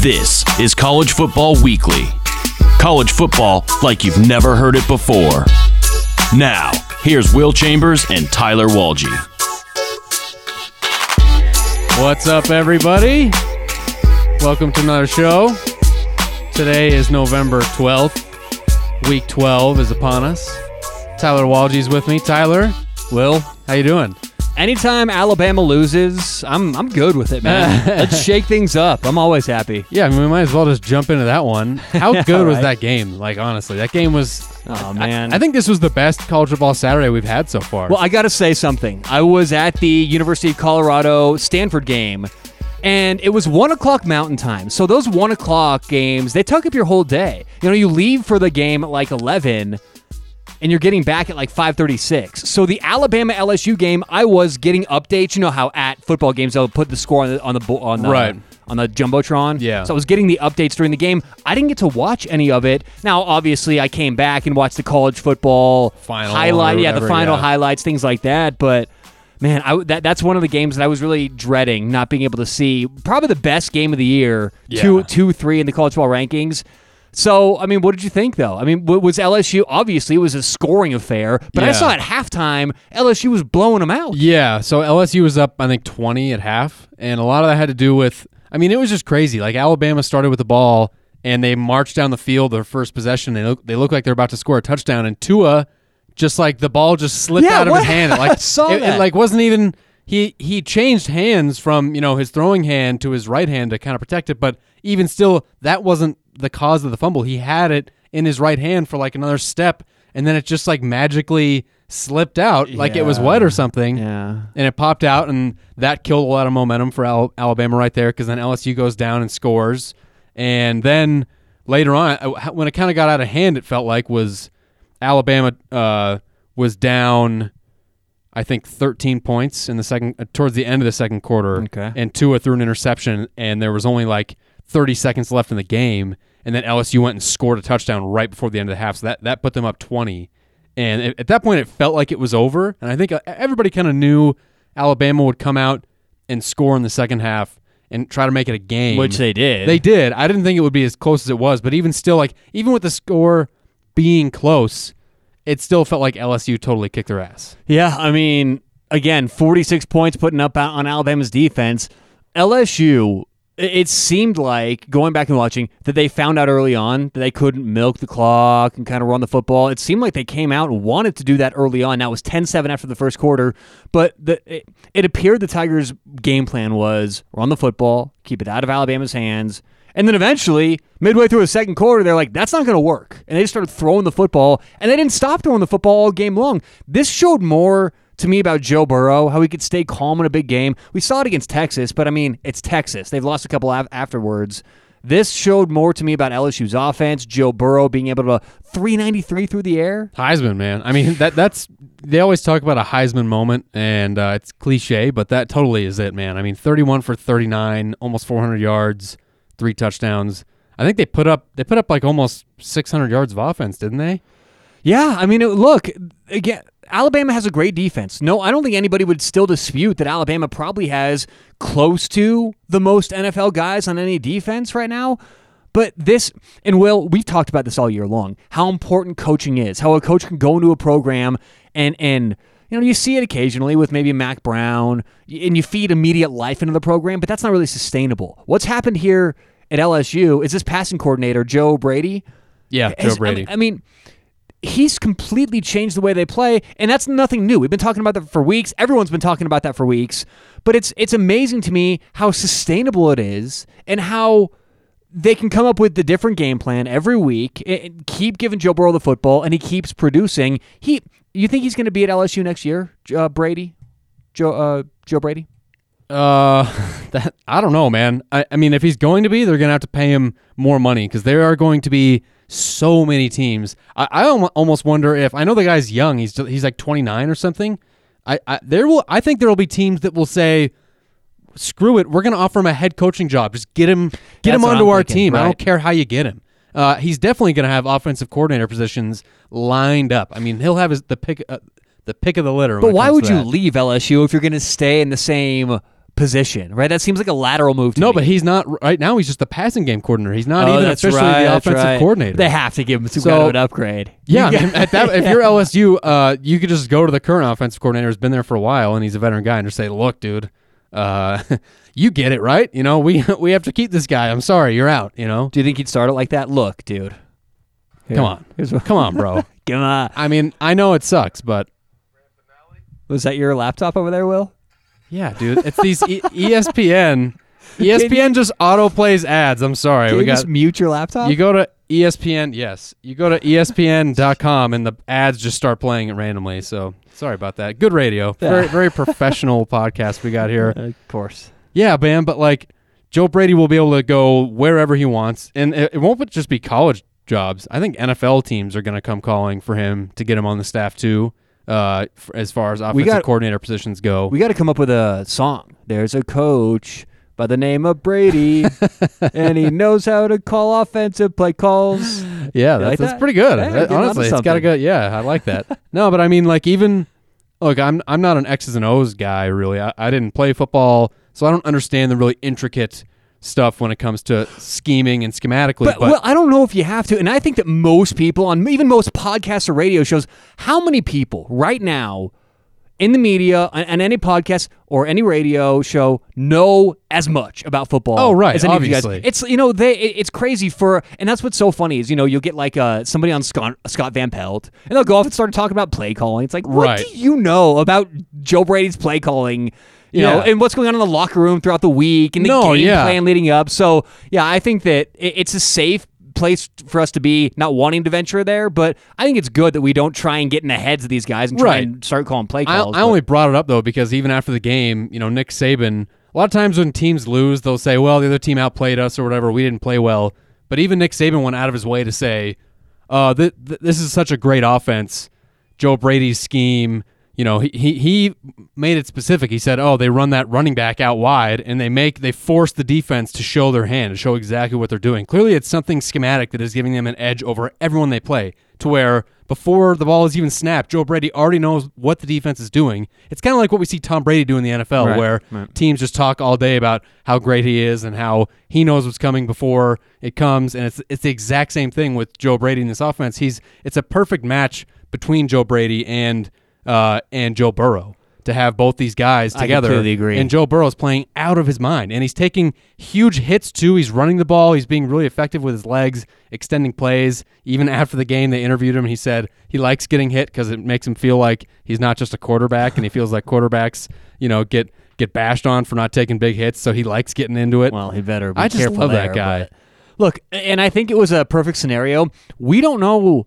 This is College Football Weekly. College football like you've never heard it before. Now, here's Will Chambers and Tyler Walgie. What's up, everybody? Welcome to another show. Today is November 12th. Week 12 is upon us. Tyler Walgie's with me. Tyler, Will, how you doing? Anytime Alabama loses, I'm I'm good with it, man. Let's shake things up. I'm always happy. Yeah, I mean, we might as well just jump into that one. How good was right. that game? Like, honestly, that game was. Oh I- man. I, think this was the best college football Saturday we've had so far. Well, I got to say something. I was at the University of Colorado Stanford game, and it was one o'clock Mountain Time. So those one o'clock games, they took up your whole day. You know, you leave for the game at like eleven, and you're getting back at like five thirty-six. So the Alabama LSU game, I was getting updates. You know how at football games they'll put the score on the on the on the, Right. on the jumbotron. Yeah. So I was getting the updates during the game. I didn't get to watch any of it. Now, obviously, I came back and watched the college football Final highlight. or Yeah, the final yeah. highlights, things like that. But man, I, that that's one of the games that I was really dreading not being able to see. Probably the best game of the year, Yeah. two, three in the college football rankings. So, I mean, what did you think though? I mean, was LSU obviously it was a scoring affair, but I saw at halftime LSU was blowing them out. Yeah, so LSU was up, I think, 20 at half, and a lot of that had to do with, I mean, it was just crazy. Like, Alabama started with the ball, and they marched down the field their first possession. They look, they look like they're about to score a touchdown, and Tua, just like the ball just slipped Yeah, out of what? his hand. It, I like, saw it, it, like, wasn't even, he, he changed hands from, you know, his throwing hand to his right hand to kind of protect it, but even still, that wasn't the cause of the fumble. He had it in his right hand for like another step, and then it just like magically slipped out like it was wet or something Yeah. and it popped out, and that killed a lot of momentum for Al- Alabama right there because then LSU goes down and scores, and then later on, uh, when it kind of got out of hand, it felt like was Alabama uh, was down, I think, 13 points in the second uh, towards the end of the second quarter, Okay. and Tua threw an interception, and there was only like 30 seconds left in the game, and then LSU went and scored a touchdown right before the end of the half, so that that put them up 20. And at- at that point, it felt like it was over. And I think uh, everybody kind of knew Alabama would come out and score in the second half and try to make it a game. Which they did. They did. I didn't think it would be as close as it was, but even still, like even with the score being close, it still felt like LSU totally kicked their ass. Yeah, I mean, again, 46 points putting up on Alabama's defense. LSU, it seemed like, going back and watching, that they found out early on that they couldn't milk the clock and kind of run the football. It seemed like they came out and wanted to do that early on. Now it was 10 7 after the first quarter, but the, it, it appeared the Tigers' game plan was run the football, keep it out of Alabama's hands. And then eventually, midway through the second quarter, they're like, that's not going to work. And they just started throwing the football, and they didn't stop throwing the football all game long. This showed more to me about Joe Burrow, how he could stay calm in a big game. We saw it against Texas, but I mean, it's Texas. They've lost a couple af- afterwards. This showed more to me about LSU's offense, Joe Burrow being able to 393 through the air. Heisman, man. I mean, that that's they always talk about a Heisman moment, and uh, it's cliche, but that totally is it, man. I mean, 31 for 39, almost 400 yards, three touchdowns. I think they put up they put up like almost 600 yards of offense, didn't they? Yeah, I mean, it, look again. Alabama has a great defense. No, I don't think anybody would still dispute that Alabama probably has close to the most NFL guys on any defense right now. But this, and Will, we've talked about this all year long. How important coaching is. How a coach can go into a program and and you know you see it occasionally with maybe Mack Brown, and you feed immediate life into the program, but that's not really sustainable. What's happened here at LSU is this passing coordinator Joe Brady. Yeah, Joe has- I Brady. mean- I mean, he's completely changed the way they play, and that's nothing new. We've been talking about that for weeks. Everyone's been talking about that for weeks. But it's it's amazing to me how sustainable it is, and how they can come up with the different game plan every week. And keep giving Joe Burrow the football, and he keeps producing. He, you think he's going to be at LSU next year, uh, Brady, Joe, uh, Joe Brady? Uh, that I don't know, man. I, I mean, if he's going to be, they're gonna have to pay him more money because there are going to be so many teams. I, I almost wonder if I know the guy's young. He's he's like 29 or something. I, I there will I think there will be teams that will say, "Screw it, we're gonna offer him a head coaching job. Just get him get That's him onto I'm our thinking, team. I don't care how you get him." Uh, he's definitely going to have offensive coordinator positions lined up. I mean, he'll have his the pick uh, the pick of the litter. But why would you leave LSU if you're going to stay in the same position, right? That seems like a lateral move. To No, me. but he's not right now. He's just the passing game coordinator. He's not Oh, even officially right, the offensive right. coordinator. They have to give him some So- kind of an upgrade. Yeah, I mean, at that, if you're LSU, uh, you could just go to the current offensive coordinator who's been there for a while and he's a veteran guy and just say, "Look, dude, uh, you get it, right? You know, we we have to keep this guy. I'm sorry, you're out. You know, Do you think he'd start it like that? Look, dude. Here. come on, come on, bro. Come on. I mean, I know it sucks, but Was that your laptop over there, Will? Yeah, dude, it's these e- ESPN. ESPN just auto plays ads. I'm sorry, we you got just mute your laptop? You go to ESPN, yes. You go to ESPN.com and the ads just start playing it randomly. So sorry about that. Good radio. Very very professional podcast we got here. of course. Yeah, man, but like Joe Brady will be able to go wherever he wants. And it, it won't just be college jobs. I think NFL teams are going to come calling for him to get him on the staff too. Uh, f- as far as offensive got- coordinator positions go, We got to come up with a song. There's a coach by the name of Brady, and he knows how to call offensive play calls. Yeah, like that's, that's that? pretty good. Hey, That- getting onto honestly, it's got a something. good. Yeah, I like that. no, but I mean, like even look, I'm I'm not an X's and O's guy really. I, I didn't play football, so I don't understand the really intricate stuff when it comes to scheming and schematically. But, well, I don't know if you have to, and I think that most people on even most podcasts or radio shows, how many people right now in the media and, and any podcast or any radio show know as much about football? Oh, right, as any of you guys. obviously. It's you know they it- it's crazy for, and that's what's so funny is you know you'll get like uh somebody on Scott Scott Van Pelt, and they'll go off and start talking about play calling. It's like what Right. do you know about Joe Brady's play calling? You know, Yeah. and what's going on in the locker room throughout the week and the No, game yeah. plan leading up. So yeah, I think that it's a safe place for us to be, not wanting to venture there, but I think it's good that we don't try and get in the heads of these guys and try Right. and start calling play I, calls. I only brought it up though because even after the game, you know, Nick Saban. A lot of times when teams lose, they'll say, "Well, the other team outplayed us or whatever. We didn't play well." But even Nick Saban went out of his way to say, "Uh, th- th- this is such a great offense. Joe Brady's scheme. You know, he, he he made it specific. He said, "Oh, they run that running back out wide, and they make they force the defense to show their hand, to show exactly what they're doing. Clearly, it's something schematic that is giving them an edge over everyone they play. To where before the ball is even snapped, Joe Brady already knows what the defense is doing. It's kind of like what we see Tom Brady do in the NFL, Right, where right. teams just talk all day about how great he is and how he knows what's coming before it comes. And it's it's the exact same thing with Joe Brady in this offense. He's it's a perfect match between Joe Brady and uh, and Joe Burrow to have both these guys I together. completely agree. And Joe Burrow's playing out of his mind, and he's taking huge hits too. He's running the ball. He's being really effective with his legs, extending plays. Even after the game, they interviewed him. He said he likes getting hit because it makes him feel like he's not just a quarterback, and he feels like quarterbacks, you know, get get bashed on for not taking big hits. So he likes getting into it. well, he better be I just careful love that guy. but- Look, and I think it was a perfect scenario. We don't know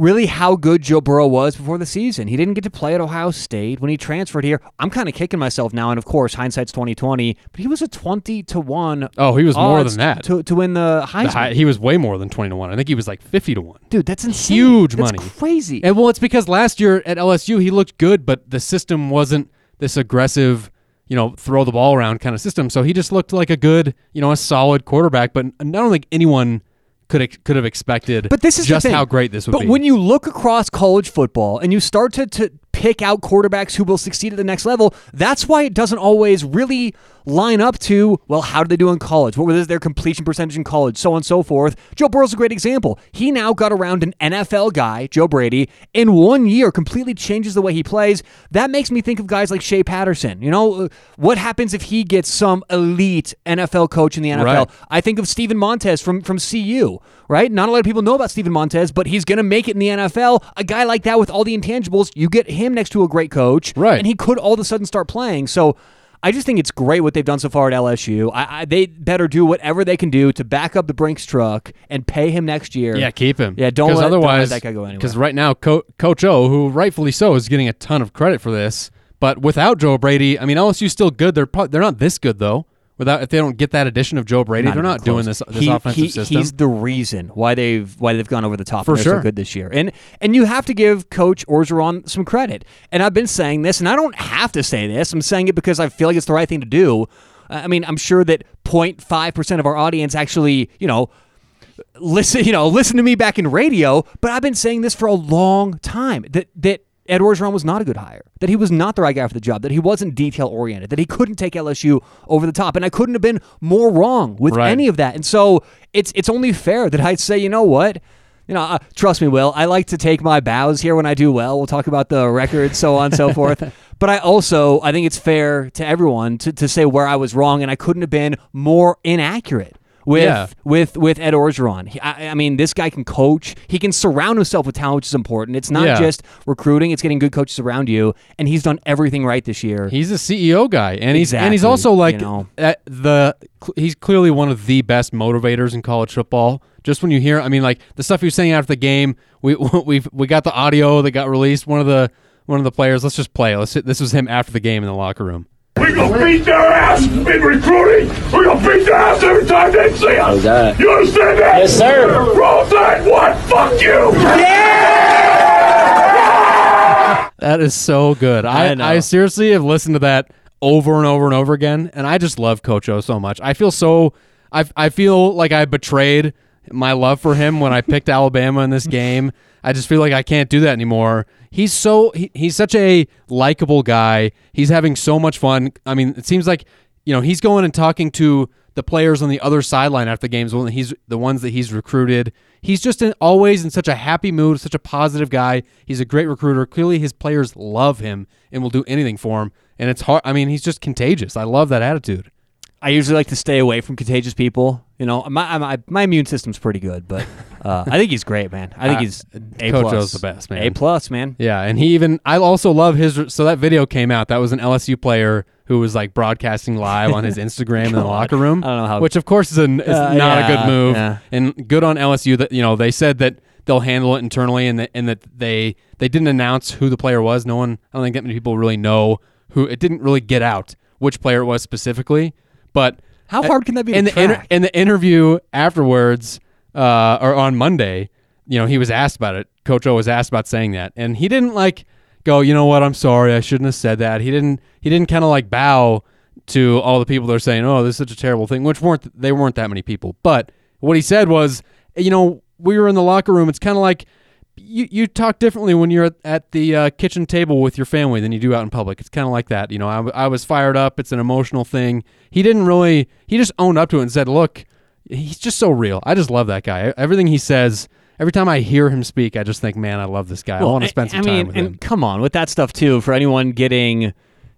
really how good Joe Burrow was before the season. He didn't get to play at Ohio State when he transferred here. I'm kind of kicking myself now, and of course, hindsight's 2020. But he was a 20 to one. Oh, he was more than that. to to win the Heisman. The high- he was way more than twenty to one. I think he was like fifty to one. Dude, that's insane. Huge That's money. crazy. And well, it's because last year at LSU he looked good, but the system wasn't this aggressive, you know, throw the ball around kind of system. So he just looked like a good, you know, a solid quarterback. But I don't think anyone could could have expected. But this is just how great this would but be. But when you look across college football and you start to, to pick out quarterbacks who will succeed at the next level, that's why it doesn't always really line up to, well, how did they do in college? What was their completion percentage in college? So on and so forth. Joe Burrow's a great example. He now got around an NFL guy, Joe Brady, in one year, completely changes the way he plays. That makes me think of guys like Shea Patterson. You know, uh, what happens if he gets some elite NFL coach in the NFL? Right. I think of Steven Montez from from CU, right? Not a lot of people know about Steven Montez, but he's going to make it in the NFL. A guy like that with all the intangibles, you get him next to a great coach, Right. And he could all of a sudden start playing. So. I just think it's great what they've done so far at LSU. I, I, they better do whatever they can do to back up the Brinks truck and pay him next year. yeah, keep him. Yeah, don't let- don't let otherwise that guy go anywhere. Because right now, Co- Coach O, who rightfully so, is getting a ton of credit for this. But without Joe Brady, I mean, LSU's still good. They're pro- they're not this good though. Without if they don't get that addition of Joe Brady, they're even not doing this this He- offensive he- system. He's the reason why they've why they've gone over the top. For they're so sure. good this year, and and you have to give Coach Orgeron some credit. And I've been saying this, and I don't have to say this. I'm saying it because I feel like it's the right thing to do. Uh, I mean, I'm sure that 0.5 percent of our audience actually, you know, listen, you know, listen to me back in radio. But I've been saying this for a long time that that Ed Orgeron was not a good hire, that he was not the right guy for the job, that he wasn't detail oriented, that he couldn't take LSU over the top, and I couldn't have been more wrong with Right. any of that. And so it's it's only fair that I'd say, you know what. You know, uh, trust me, Will. I like to take my bows here when I do well. We'll talk about the record, so on and so forth. But I also, I think it's fair to everyone to, to say where I was wrong, and I couldn't have been more inaccurate with Yeah. with with Ed Orgeron. He- I, I mean, this guy can coach. He can surround himself with talent, which is important. It's not Yeah. just recruiting; it's getting good coaches around you. And he's done everything right this year. He's a CEO guy, and he's and he's also like you know. at the he's clearly one of the best motivators in college football. Just when you hear, I mean, like the stuff he was saying after the game, we we we got the audio that got released. One of the one of the players. Let's just play. Let's. This was him after the game in the locker room. We gonna beat their ass in recruiting. We gonna beat their ass every time they see us. How's that? You understand that? Yes, sir. Roll Tide, what? Fuck you. That is so good. I, I know. I seriously have listened to that over and over and over again, and I just love Coach O so much. I feel so. I I feel like I betrayed my love for him when I picked Alabama in this game. I just feel like I can't do that anymore. He's so he, he's such a likable guy. He's having so much fun. I mean, it seems like you know he's going and talking to the players on the other sideline after the games when he's the ones that he's recruited. He's just in, always in such a happy mood, such a positive guy. He's a great recruiter. Clearly, his players love him and will do anything for him. And it's hard. I mean, he's just contagious. I love that attitude. I usually like to stay away from contagious people. You know, my my, my immune system's pretty good, but uh, I think he's great, man. I think Uh, he's a Coach plus. O's the best, man. A plus, man. Yeah, and he even I also love his. So that video came out. That was an LSU player who was like broadcasting live on his Instagram in the locker room. I don't know how- Which of course is, a, is Uh, not a good move. yeah. And good on LSU that you know they said that they'll handle it internally and that and that they they didn't announce who the player was. No one. I don't think that many people really know who. It didn't really get out which player it was specifically, but. How hard can that be In the inter- in the interview afterwards, uh, or on Monday, you know, he was asked about it. Coach O was asked about saying that, and he didn't like go, you know what, I'm sorry, I shouldn't have said that. He didn't. He didn't kind of like bow to all the people that are saying, oh, this is such a terrible thing, which weren't they weren't that many people. But what he said was, you know, we were in the locker room. It's kind of like you, you talk differently when you're at, the uh, kitchen table with your family than you do out in public. It's kind of like that. You know, I was fired up. It's an emotional thing. He didn't really, he just owned up to it and said, look, he's just so real. I just love that guy. Everything he says, every time I hear him speak, I just think, man, I love this guy. I want to spend some I time with and him. come on with that stuff too. For anyone getting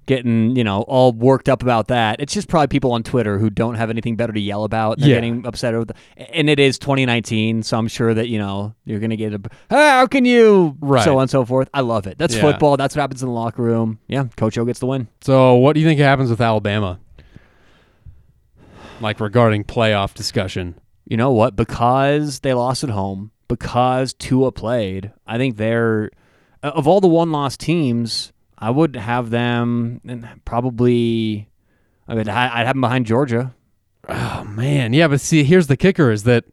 getting you know all worked up about that, it's just probably people on Twitter who don't have anything better to yell about. They're Yeah. getting upset over. The, and it is 2019, so I'm sure that you know you're gonna get a how can you Right. so on and so forth. I love it. That's Yeah. football. That's what happens in the locker room. Yeah, Coach O gets the win. So, what do you think happens with Alabama? Like regarding playoff discussion. You know what? Because they lost at home, because Tua played, I think they're of all the one-loss teams. I would have them and probably. I mean, I'd have them behind Georgia. Oh man, yeah, but see, here's the kicker: is that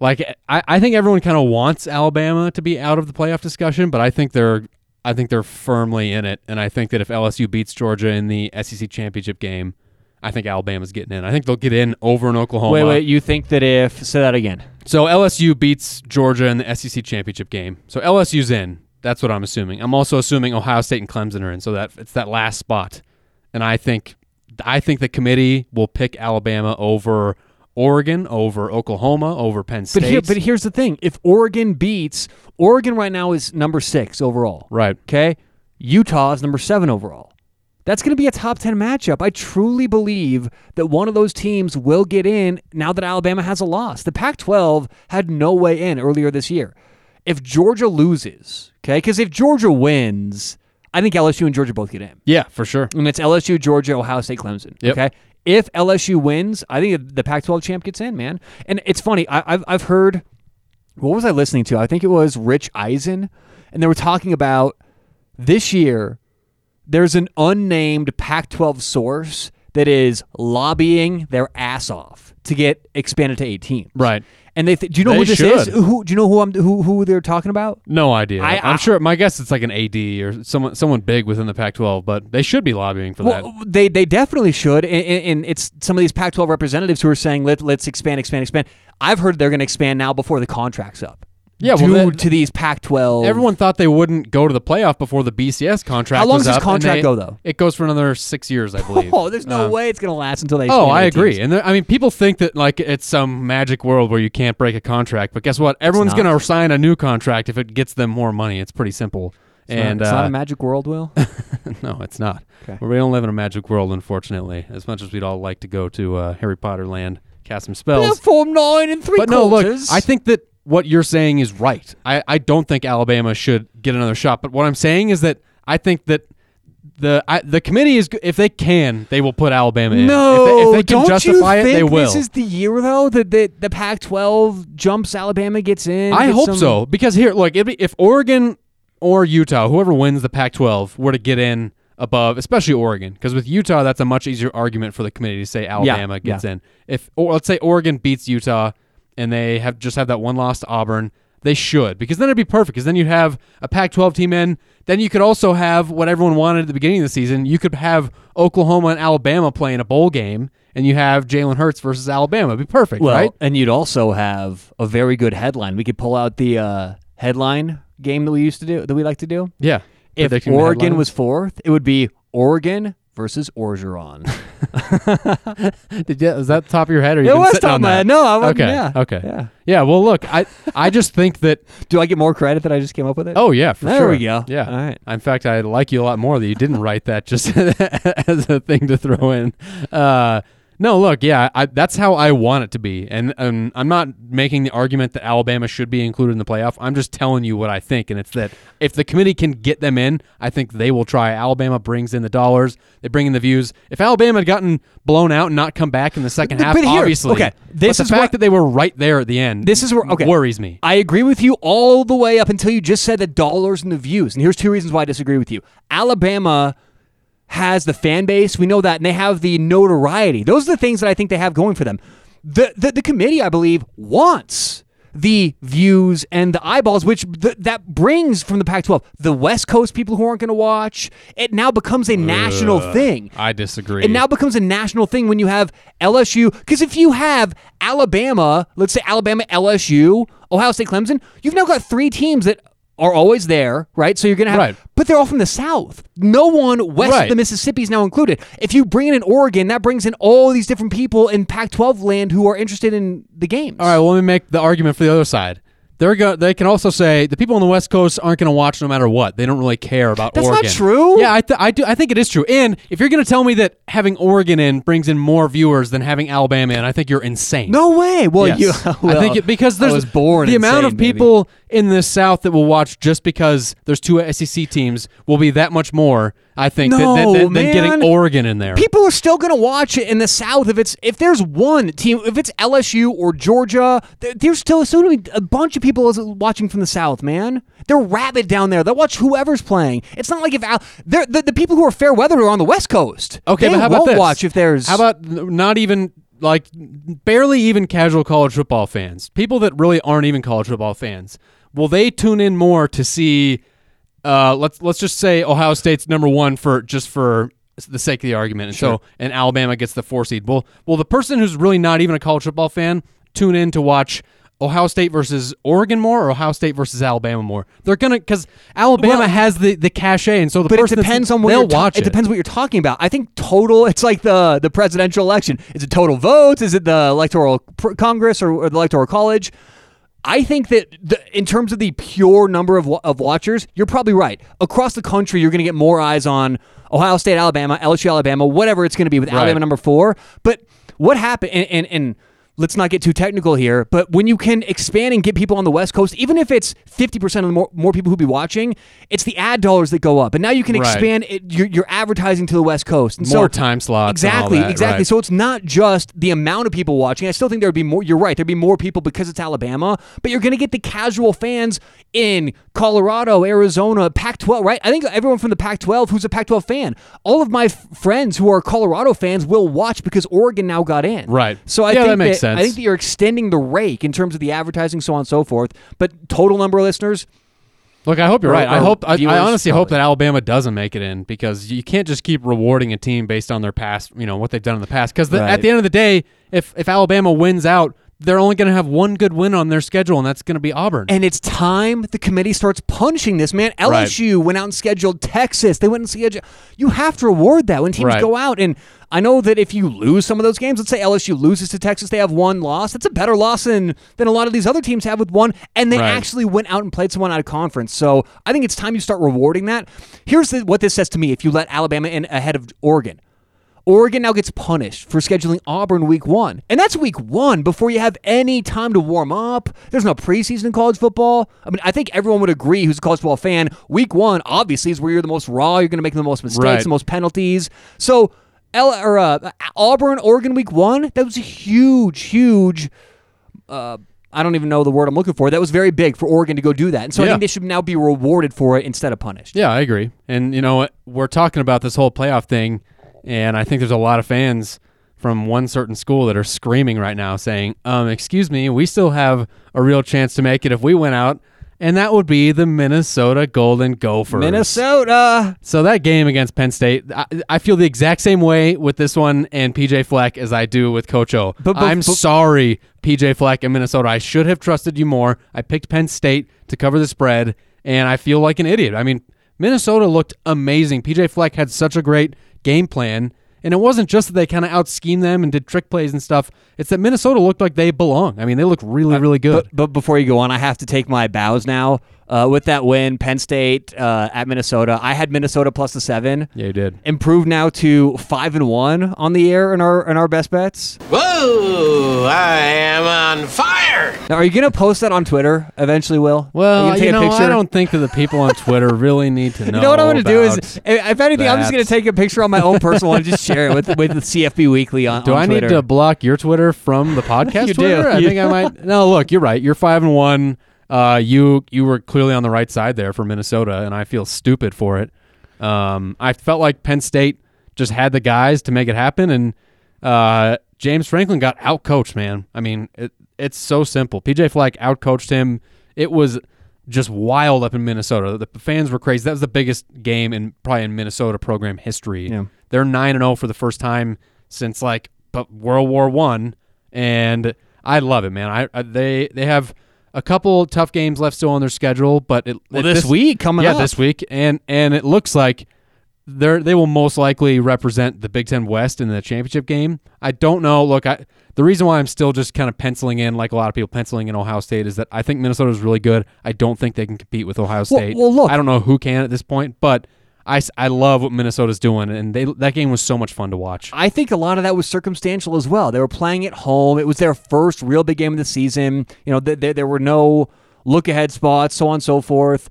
like I, I think everyone kind of wants Alabama to be out of the playoff discussion, but I think they're I think they're firmly in it, and I think that if LSU beats Georgia in the SEC championship game, I think Alabama's getting in. I think they'll get in over in Oklahoma. Wait, wait. You think that if say that again? So LSU beats Georgia in the SEC championship game. So LSU's in. That's what I'm assuming. I'm also assuming Ohio State and Clemson are in. So that it's that last spot, and I think I think the committee will pick Alabama over Oregon, over Oklahoma, over Penn State. But here, but here's the thing: if Oregon beats Oregon right now is number six overall. right. Okay, Utah is number seven overall. That's going to be a top 10 matchup. I truly believe that one of those teams will get in now that Alabama has a loss. The Pac 12 had no way in earlier this year. If Georgia loses, okay, because if Georgia wins, I think LSU and Georgia both get in. Yeah, for sure. And it's LSU, Georgia, Ohio State, Clemson. Yep. Okay. If LSU wins, I think the Pac-12 champ gets in, man. And it's funny. I, I've I've heard. What was I listening to? I think it was Rich Eisen, and they were talking about this year. There's an unnamed Pac-12 source that is lobbying their ass off to get expanded to 18. Right. And they th- do you know They who this should. is? Who do you know who I'm who who they're talking about? No idea. I- am sure. My guess it's like an AD or someone someone big within the Pac-12, but they should be lobbying for Well, that. they they definitely should, and, and and it's some of these Pac-12 representatives who are saying let let's expand, expand, expand. I've heard they're going to expand now before the contract's up, Yeah, well, due that- to these Pac-12. Everyone thought they wouldn't go to the playoff before the BCS contract. How long was does this up, contract they- go, though? It goes for another six years, I believe. Oh, there's no Uh, way it's going to last until they. Oh, I agree. teams. And there, I mean, people think that like it's some magic world where you can't break a contract, but guess what? Everyone's going to sign a new contract if it gets them more money. It's pretty simple. It's not- and it's uh, not a magic world, Will. no, it's not. Okay. We don't live in a magic world, unfortunately. As much as we'd all like to go to uh, Harry Potter land, cast some spells. form nine and three but no, look, I think that what you're saying is right. I, I don't think Alabama should get another shot. But what I'm saying is that I think that the I, the committee is if they can, they will put Alabama in. No, if they, if they can don't justify you it, think they will. This is the year though that the, the Pac-12 jumps Alabama gets in. I gets hope some- so because here, look, if, if Oregon or Utah, whoever wins the Pac-12, were to get in above, especially Oregon, because with Utah, that's a much easier argument for the committee to say Alabama gets yeah. in. If or let's say Oregon beats Utah and they have just have that one loss to Auburn, they should because then it'd be perfect. Because then you'd have a Pac-12 team in. Then you could also have what everyone wanted at the beginning of the season. You could have Oklahoma and Alabama playing a bowl game, and you have Jalen Hurts versus Alabama. It'd be perfect, Well, right? and you'd also have a very good headline. We could pull out the uh, headline game that we used to do, that we like to do. Yeah. If Oregon was fourth, it would be Oregon versus Orgeron. Did you, is that the top of your head? Or you It was top on of my that? head. No, I wasn't- Okay. yeah. Okay. Yeah. Yeah. Well, look, I I just think that. Do I get more credit that I just came up with it? Oh yeah, for There sure. we go. Yeah. All right. In fact, I like you a lot more that you didn't write that just as a thing to throw in. Uh, no, look, yeah, I, that's how I want it to be, and, and I'm not making the argument that Alabama should be included in the playoff. I'm just telling you what I think, and it's that if the committee can get them in, I think they will try. Alabama brings in the dollars, they bring in the views. If Alabama had gotten blown out and not come back in the second But- half, but here- obviously, okay, but this the is fact what- that they were right there at the end. This is where okay worries me. I agree with you all the way up until you just said the dollars and the views. And here's two reasons why I disagree with you. Alabama has the fan base, we know that, and they have the notoriety. Those are the things that I think they have going for them. The the, the committee, I believe, wants the views and the eyeballs, which th- that brings from the Pac-12. The West Coast people who aren't going to watch, it now becomes a national thing. I disagree. It now becomes a national thing when you have LSU. Because if you have Alabama, let's say Alabama, LSU, Ohio State, Clemson, you've now got three teams that are always there, right? So you're going to have, Right. but they're all from the South. No one west Right. of the Mississippi is now included. If you bring in an Oregon, that brings in all these different people in Pac-12 land who are interested in the games. All right, well, let me make the argument for the other side. They're go- They can also say the people on the West Coast aren't going to watch no matter what. They don't really care about That's not true. Yeah, I, th- I do. I think it is true. And if you're going to tell me that having Oregon in brings in more viewers than having Alabama in, I think you're insane. No way. Well, Yes. you. I think it, because I there's was born the amount of people. maybe. In the South that will watch just because there's two SEC teams will be that much more. I think than- than, No, than, than getting. Oregon in there. People are still going to watch it in the South if it's if there's one team if it's LSU or Georgia. There's still be a bunch of people watching from the South. Man, they're rabid down there. They'll watch whoever's playing. It's not like if Al- the the people who are fair weather are on the West Coast. Okay, but how about this? watch if there's How about not even like barely even casual college football fans? People that really aren't even college football fans. Will they tune in more to see? Uh, let's let's just say Ohio State's number one for just for the sake of the argument, and so and Alabama gets the four seed. Well, will the person who's really not even a college football fan tune in to watch? Ohio State versus Oregon more, or Ohio State versus Alabama more? They're gonna because Alabama Well- has the the cachet, and so the but person that's- depends on what they'll you're ta- watch it. depends what you're talking about. I think total. It's like the the presidential election. Is it total votes? Is it the electoral pr- Congress or, or the electoral college? I think that the, in terms of the pure number of of watchers, you're probably right. Across the country, you're going to get more eyes on Ohio State, Alabama, LSU, Alabama, whatever it's going to be with Alabama number four. But what happened? And, and, and let's not get too technical here. But when you can expand and get people on the West Coast, even if it's 50% of the more, more people who be watching, it's the ad dollars that go up. And now you can Right. expand it, your, your advertising to the West Coast. And More so, time slots Exactly, that, exactly. right. So it's not just the amount of people watching. I still think there would be more. You're right. There'd be more people because it's Alabama, but you're going to get the casual fans in Colorado, Arizona, Pac-12. Right? I think everyone from the Pac-12 who's a Pac-12 fan, all of my f- friends who are Colorado fans will watch because Oregon now got in. Right. So I Yeah, think that makes I sense. Think that you're extending the rake in terms of the advertising, so on and so forth. But total number of listeners, Look, I hope you're right. I hope I, I honestly hope that Alabama doesn't make it in because you can't just keep rewarding a team based on their past, you know, what they've done in the past. Because Right. at the end of the day, if if Alabama wins out, they're only going to have one good win on their schedule, and that's going to be Auburn. And it's time the committee starts punishing this, man. LSU went out and scheduled Texas. They went and scheduled. You have to reward that when teams Right. go out. And I know that if you lose some of those games, let's say LSU loses to Texas, they have one loss. That's a better loss than, than a lot of these other teams have with one. And they Right. actually went out and played someone out of conference. So I think it's time you start rewarding that. Here's the, what this says to me if you let Alabama in ahead of Oregon. Oregon now gets punished for scheduling Auburn week one. And that's week one before you have any time to warm up. There's no preseason in college football. I mean, I think everyone would agree who's a college football fan. Week one, obviously, is where you're the most raw. You're going to make the most mistakes, Right. the most penalties. So, L- or, uh, Auburn, Oregon week one, that was a huge, huge. Uh, I don't even know the word I'm looking for. That was very big for Oregon to go do that. And so I think they should now be rewarded for it instead of punished. Yeah, I agree. And you know? We're talking about this whole playoff thing, and I think there's a lot of fans from one certain school that are screaming right now saying, um, excuse me, we still have a real chance to make it if we went out, and that would be the Minnesota Golden Gophers. Minnesota. So that game against Penn State, I, I feel the exact same way with this one and PJ Fleck as I do with Coach O. But- but- I'm but- sorry, PJ Fleck in Minnesota. I should have trusted you more. I picked Penn State to cover the spread, and I feel like an idiot. I mean, Minnesota looked amazing. PJ Fleck had such a great game plan. And it wasn't just that they kind of out schemed them and did trick plays and stuff. It's that Minnesota looked like they belong. I mean, they look really, really good. But, but before you go on, I have to take my bows now. Uh, with that win, Penn State uh, at Minnesota, I had Minnesota plus the seven. yeah, you did. Improved now to five and one on the air in our in our best bets. Whoa, I am on fire! Now, are you gonna post that on Twitter eventually? Will? Are you, Well, you know, picture? I don't think that the people on Twitter really need to know. You know what I'm gonna do is, if anything, I'm just gonna take a picture on my own personal and just share it with with the CFB Weekly on. Do on I need to block your Twitter from the podcast You do. I You- think I might. No, look, you're right. You're five and one. Uh, you you were clearly on the right side there for Minnesota, and I feel stupid for it. Um, I felt like Penn State just had the guys to make it happen, and uh, James Franklin got outcoached. Man, I mean, it, it's so simple. PJ Fleck outcoached him. It was just wild up in Minnesota. The fans were crazy. That was the biggest game in probably in Minnesota program history. Yeah. They're nine and zero for the first time since like but World War One, and I love it, man. I, I they they have a couple tough games left still on their schedule, but it, Well, it- this week coming yeah, up. this week, and and it looks like they're they will most likely represent the Big Ten West in the championship game. I don't know. Look, I the reason why I'm still just kind of penciling in, like a lot of people penciling in Ohio State, is that I think Minnesota is really good. I don't think they can compete with Ohio State. well, look- I don't know who can at this point, but I, I love what Minnesota's doing, and they that game was so much fun to watch. I think a lot of that was circumstantial as well. They were playing at home. It was their first real big game of the season. You know, th- th- there were no look ahead spots, so on and so forth.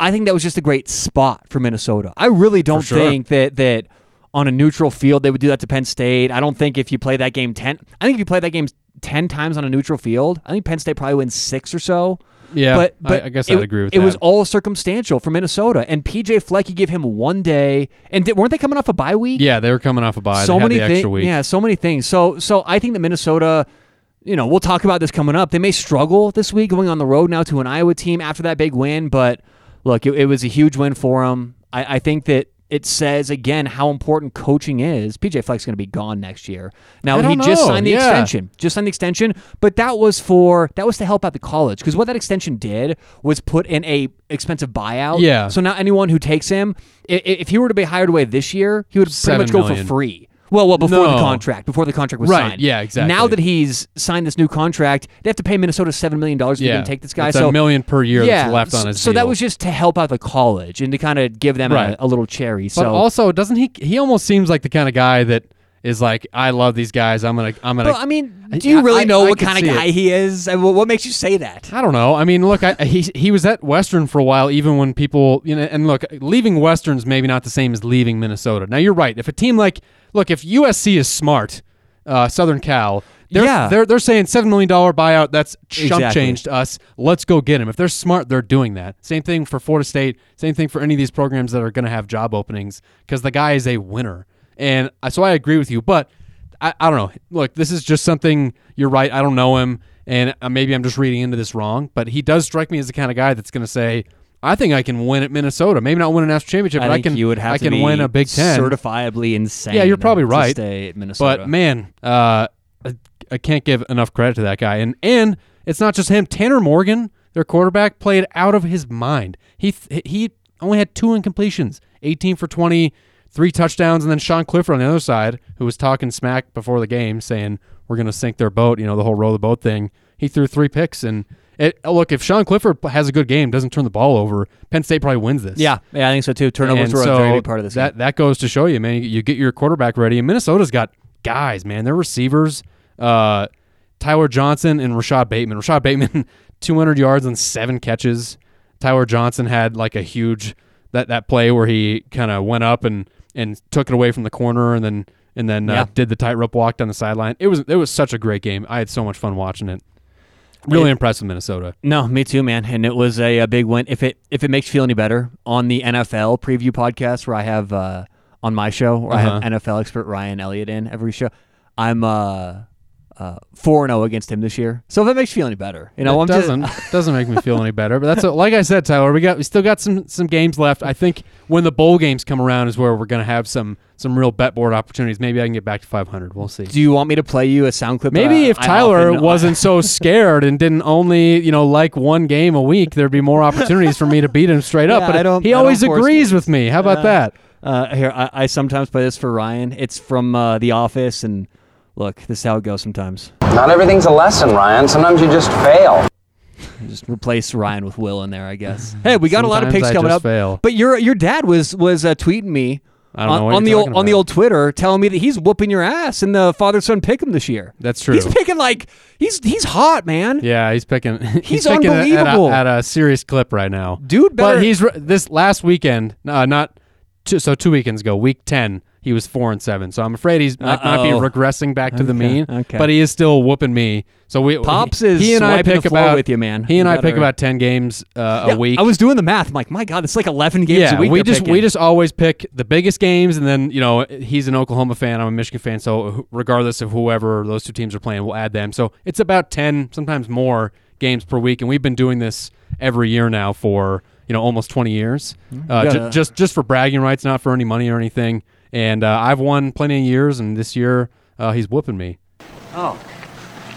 I think that was just a great spot for Minnesota. I really don't sure. think that that on a neutral field they would do that to Penn State. I don't think if you play that game ten, I think if you play that game ten times on a neutral field, I think Penn State probably wins six or so. Yeah, but, I- but I guess I'd agree with that. it was all circumstantial for Minnesota, and PJ Fleck, you give him one day, and di- weren't they coming off a bye week? Yeah, they were coming off a bye. so many the extra things. week. Yeah, so many things. So so I think that Minnesota, you know, we'll talk about this coming up. They may struggle this week going on the road now to an Iowa team after that big win, but look, it, it was a huge win for them. I, I think that it says again how important coaching is. PJ Fleck's going to be gone next year. Now he don't just signed the Yeah. extension, just signed the extension, but that was for that was to help out the college because what that extension did was put in a expensive buyout. Yeah. So now anyone who takes him, if he were to be hired away this year, he would pretty much go million. for free. Well, well, before the contract, before the contract was Right, signed. yeah, exactly. Now that he's signed this new contract, they have to pay Minnesota seven million dollars yeah. can take this guy. It's so a million per year yeah, that's left on his. So that was just to help out the college and to kind of give them Right. a, a little cherry. But so also, doesn't he? He almost seems like the kind of guy that is like, I love these guys. I'm gonna, I'm gonna. I mean, do you really I- know I what kind of see it. guy he is? What- makes you say that? I don't know. I mean, look, I, he he was at Western for a while, even when people, you know, and look, leaving Western's maybe not the same as leaving Minnesota. Now you're right. If a team like, look, if USC is smart, uh, Southern Cal, they're, Yeah. they're they're saying seven million dollar buyout. That's chump Exactly. change to us. Let's go get him. If they're smart, they're doing that. Same thing for Florida State. Same thing for any of these programs that are going to have job openings because the guy is a winner. And so I agree with you, but I, I don't know. Look, this is just something. You're right. I don't know him, and uh, maybe I'm just reading into this wrong. But he does strike me as the kind of guy that's going to say, "I think I can win at Minnesota. Maybe not win a national championship, I but I can. you would have I can win a Big Ten. certifiably insane. Yeah, you're probably to right. stay at Minnesota. But man, uh, I can't give enough credit to that guy. And and it's not just him. Tanner Morgan, their quarterback, played out of his mind. He th- he only had two incompletions, 18 for 20, three touchdowns, and then Sean Clifford on the other side, who was talking smack before the game, saying we're going to sink their boat. You know the whole row the boat thing. He threw three picks and. It, look, if Sean Clifford has a good game, doesn't turn the ball over, Penn State probably wins this. Yeah, yeah, I think so too. Turnovers And were so a very big part of this. That game. that goes to show you, man. You, get your quarterback ready, and Minnesota's got guys, man. Their receivers, uh, Tyler Johnson and Rashod Bateman. Rashod Bateman, 200 yards and seven catches. Tyler Johnson had like a huge that that play where he kind of went up and and took it away from the corner, and then and then uh, Yeah. did the tightrope walk down the sideline. It was it was such a great game. I had so much fun watching it. Really It- impressed with Minnesota. No, me too, man. And it was a, a big win. If it if it makes you feel any better, on the NFL preview podcast where I have uh, on my show, where I Uh-huh. have NFL expert Ryan Elliott in every show, I'm uh four and zero against him this year. So if it makes you feel any better, you know, it I'm doesn't doesn't make me feel any better. But that's a, like I said, Tyler. We got we still got some some games left. I think when the bowl games come around is where we're gonna have some some real bet board opportunities. Maybe I can get back to 500. We'll see. Do you want me to play you a sound clip? Maybe Uh, if Tyler wasn't so scared and didn't only you know like one game a week, there'd be more opportunities for me to beat him straight up. Yeah, but I don't- he I don't always force agrees with me. How about Uh, that? Uh, here, I, I sometimes play this for Ryan. It's from uh, The Office, and look, this is how it goes sometimes. Not everything's a lesson, Ryan. Sometimes you just fail. Just replace Ryan with Will in there, I guess. hey, we got a lot of Sometimes picks I coming just up. fail. But your your dad was was uh, tweeting me I don't on, know what on the old talking on the old Twitter, telling me that he's whooping your ass in the father son pick'em this year. That's true. He's picking like he's he's hot, man. Yeah, he's picking. He's, He's picking unbelievable. at a, at a serious clip right now, Dude, better- But he's this last weekend. Uh, not two, so two weekends ago, week ten. He was four and seven. So I'm afraid he's might, might be regressing back to the Okay, mean. okay. But he is still whooping me. So we Pops is he and I swiping pick floor about with you, man. He and You I pick about ten games uh, a week. I was doing the math. I'm like, my God, it's like 11 games yeah, a week. we they're just picking. we just always pick the biggest games, and then you know he's an Oklahoma fan, I'm a Michigan fan, so regardless of whoever those two teams are playing, we'll add them. So it's about ten, sometimes more games per week, and we've been doing this every year now for you know almost 20 years, uh, ju- gotta- just just for bragging rights, not for any money or anything. And uh, I've won plenty of years, and this year uh, he's whooping me. Oh,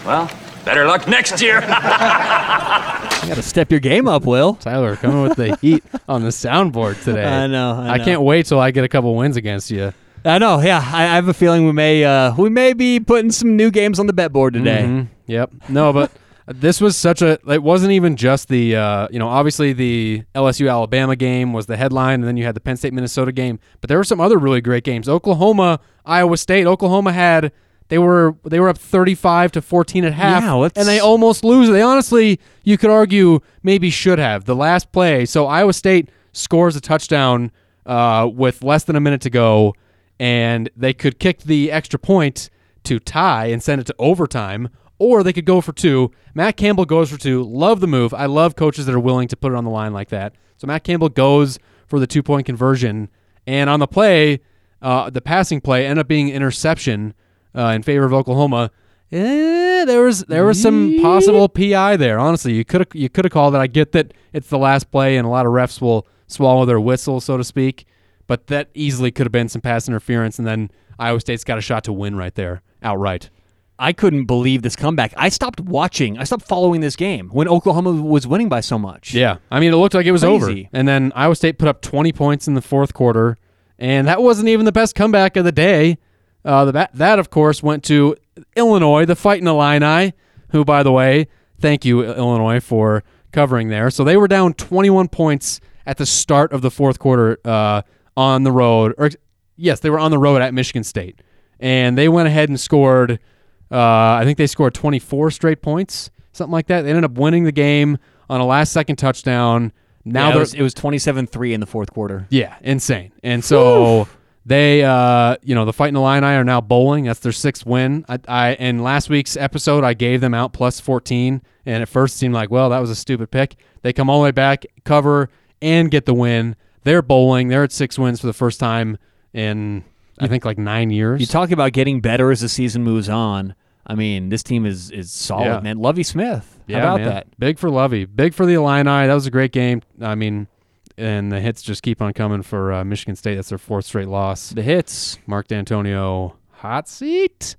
well, better luck next year. You got to step your game up, Will. Tyler coming with the heat on the soundboard today. I know, I know. can't wait till I get a couple wins against you. I know. Yeah, I, I have a feeling we may uh, we may be putting some new games on the bet board today. Mhm. Yep. No, but this was such a. It wasn't even just the. Uh, you know, obviously the LSU Alabama game was the headline, and then you had the Penn State Minnesota game. But there were some other really great games. Oklahoma Iowa State. Oklahoma had. They were they were up thirty five to fourteen at half, Yeah, and they almost lose. They honestly, you could argue, maybe should have the last play. So Iowa State scores a touchdown uh, with less than a minute to go, and they could kick the extra point to tie and send it to overtime, or they could go for two. Matt Campbell goes for two. Love the move. I love coaches that are willing to put it on the line like that. So Matt Campbell goes for the two point conversion, and on the play, uh, the passing play ended up being interception uh, in favor of Oklahoma. Eh, there was there was some possible PI there. Honestly, you could you could have called it. I get that it's the last play, and a lot of refs will swallow their whistle, so to speak. But that easily could have been some pass interference, and then Iowa State's got a shot to win right there, outright. I couldn't believe this comeback. I stopped watching. I stopped following this game when Oklahoma was winning by so much. Yeah, I mean, it looked like it was over, and then Iowa State put up 20 points in the fourth quarter, and that wasn't even the best comeback of the day. Uh, the, that, that, of course, went to Illinois, the Fighting Illini, who, by the way, thank you, Illinois, for covering there. So they were down 21 points at the start of the fourth quarter uh, on the road. Or yes, they were on the road at Michigan State, and they went ahead and scored. Uh, I think they scored 24 straight points, something like that. They ended up winning the game on a last-second touchdown. Now Yeah, it was, 27-3 in the fourth quarter. yeah, insane. And so they, uh, you know, the Fighting Illini are now bowling. That's their sixth win. I, I in last week's episode, I gave them out plus 14, and at first it seemed like, well, that was a stupid pick. They come all the way back, cover, and get the win. They're bowling. They're at six wins for the first time in, I think, like nine years. You talk about getting better as the season moves on. I mean, this team is is solid, Yeah. man. Lovie Smith. yeah, How about man. that? Big for Lovie. Big for the Illini. That was a great game. I mean, and the hits just keep on coming for uh, Michigan State. That's their fourth straight loss. The hits. Mark Dantonio hot seat.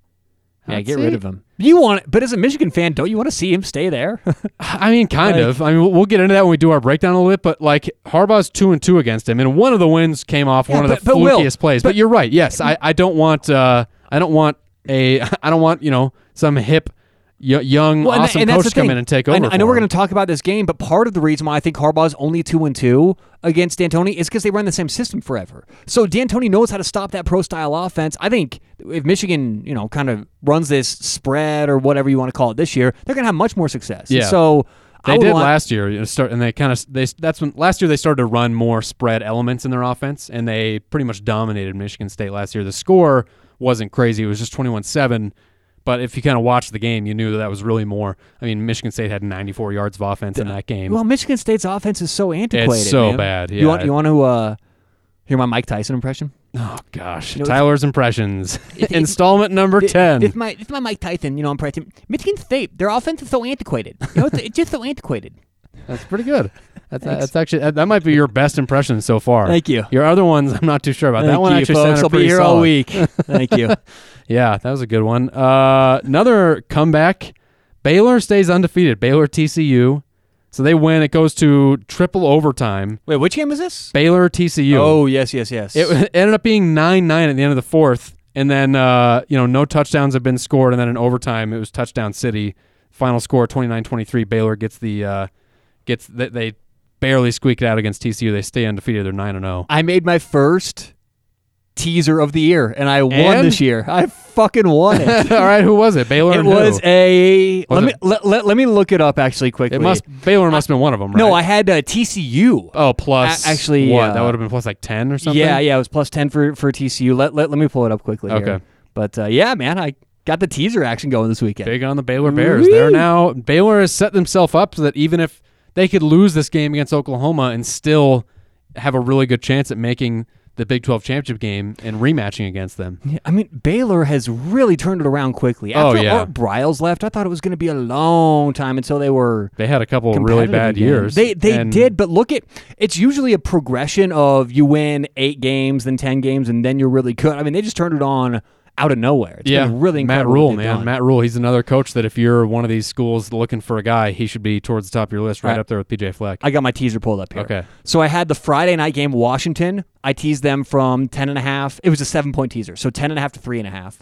Yeah, I'd get say- rid of him. You want, but as a Michigan fan, don't you want to see him stay there? I mean, kind Like- of. I mean, we'll- we'll get into that when we do our breakdown a little bit. But like Harbaugh's two and two against him, and one of the wins came off one of the but Will, flukiest plays. But, but- you're right. Yes, I, I don't want uh I don't want a I don't want you know some hip young Well, and awesome and coach come in and take I over. kn- I, know we're going to talk about this game, but part of the reason why I think Harbaugh's only two and two against Dantonio is because they run the same system forever. So Dantonio knows how to stop that pro style offense. I think if Michigan, you know, kind of runs this spread or whatever you want to call it this year, they're going to have much more success. Yeah. So I They did want- last year, you know, start, and they kind of they that's when last year they started to run more spread elements in their offense, and they pretty much dominated Michigan State last year. The score wasn't crazy; it was just twenty one seven. But if you kind of watched the game, you knew that that was really more. I mean, Michigan State had ninety four yards of offense in that game. Well, Michigan State's offense is so antiquated. so man. bad, You want you want to uh, hear my Mike Tyson impression? oh gosh, know, if- Tyler's impressions, if- installment number ten. If my if my Mike Tyson, you know, impression, Michigan State, their offense is so antiquated. You know, it's, it's just so antiquated. That's pretty good. That's, that's actually that, that might be your best impression so far. Thank you. Your other ones, I'm not too sure about. that Thank one you, actually folks. sounded I'll be here all week. Thank you. Yeah, that was a good one. Uh, another comeback. Baylor stays undefeated. Baylor TCU. So they win. It goes to triple overtime. Wait, which game is this? Baylor TCU. Oh, yes, yes, yes. It ended up being 9 9 at the end of the fourth. And then, uh, you know, no touchdowns have been scored. And then in overtime, it was touchdown city. Final score 29 23. Baylor gets the, uh, gets, they, they barely squeaked out against TCU. They stay undefeated. They're 9 0. I made my first teaser of the year, and I won And? this year. I fucking won it. All right, who was it? Baylor it and who? was a. Was let me let, let, let me look it up actually quickly. It must, Baylor must have been one of them, right? No, I had uh, TCU. Oh, plus A- actually, what? uh, that would have been plus like ten or something. Yeah, yeah, it was plus ten for for TCU. Let let, let me pull it up quickly. here. Okay. but uh, yeah, man, I got the teaser action going this weekend. Big on the Baylor Bears. They're now Baylor has set themselves up so that even if they could lose this game against Oklahoma and still have a really good chance at making the Big 12 championship game and rematching against them. Yeah, I mean, Baylor has really turned it around quickly. Oh, After yeah. Art Briles left, I thought it was going to be a long time until they were They had a couple of really bad again. years. They they did, but look at it's usually a progression of you win eight games, then ten games, and then you're really good. I mean, they just turned it on out of nowhere. It's Yeah, been really Matt. Rhule, man, done. Matt Rhule. He's another coach that if you're one of these schools looking for a guy, he should be towards the top of your list, right Right. up there with PJ Fleck. I got my teaser pulled up here. Okay. So I had the Friday night game, Washington. I teased them from ten and a half. It was a seven point teaser, so ten and a half to three and a half.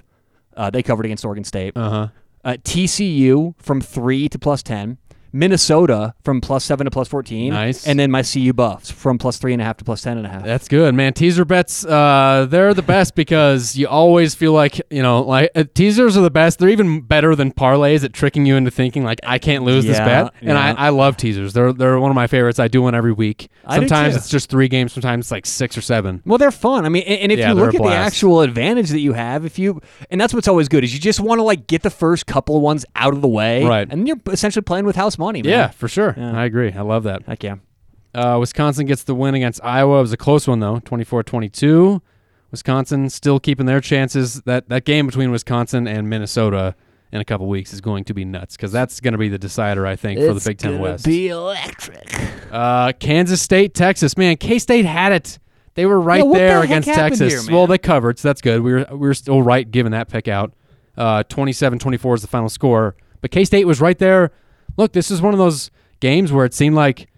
Uh, they covered against Oregon State. Uh huh. Uh, TCU from three to plus ten. Minnesota from plus seven to plus fourteen. Nice. And then my CU Buffs from plus three and a half to plus ten and a half. That's good, man. Teaser bets, uh, they're the best because you always feel like, you know, like uh, teasers are the best. They're even better than parlays at tricking you into thinking like I can't lose this bet. And yeah. I, I love teasers. They're they're one of my favorites. I do one every week. Sometimes it's just three games. Sometimes it's like six or seven. Well, they're fun. I mean, and and if Yeah, you look at the actual advantage that you have, if you and that's what's always good is you just want to like get the first couple of ones out of the way, Right. And you're essentially playing with house money, man. Yeah, for sure. Yeah. I agree. I love that. heck yeah. Uh, Wisconsin gets the win against Iowa. It was a close one though, 24-22. Wisconsin still keeping their chances. That that game between Wisconsin and Minnesota in a couple weeks is going to be nuts because that's going to be the decider, I think, for the Big Ten West. Be electric. Uh, Kansas State, Texas. Man, K State had it. They were right Yeah, what the there heck against happened Texas. here, man? well, they covered, so that's good. We were we were still right giving that pick out. Uh, 27-24 is the final score. But K State was right there. Look, this is one of those games where it seemed like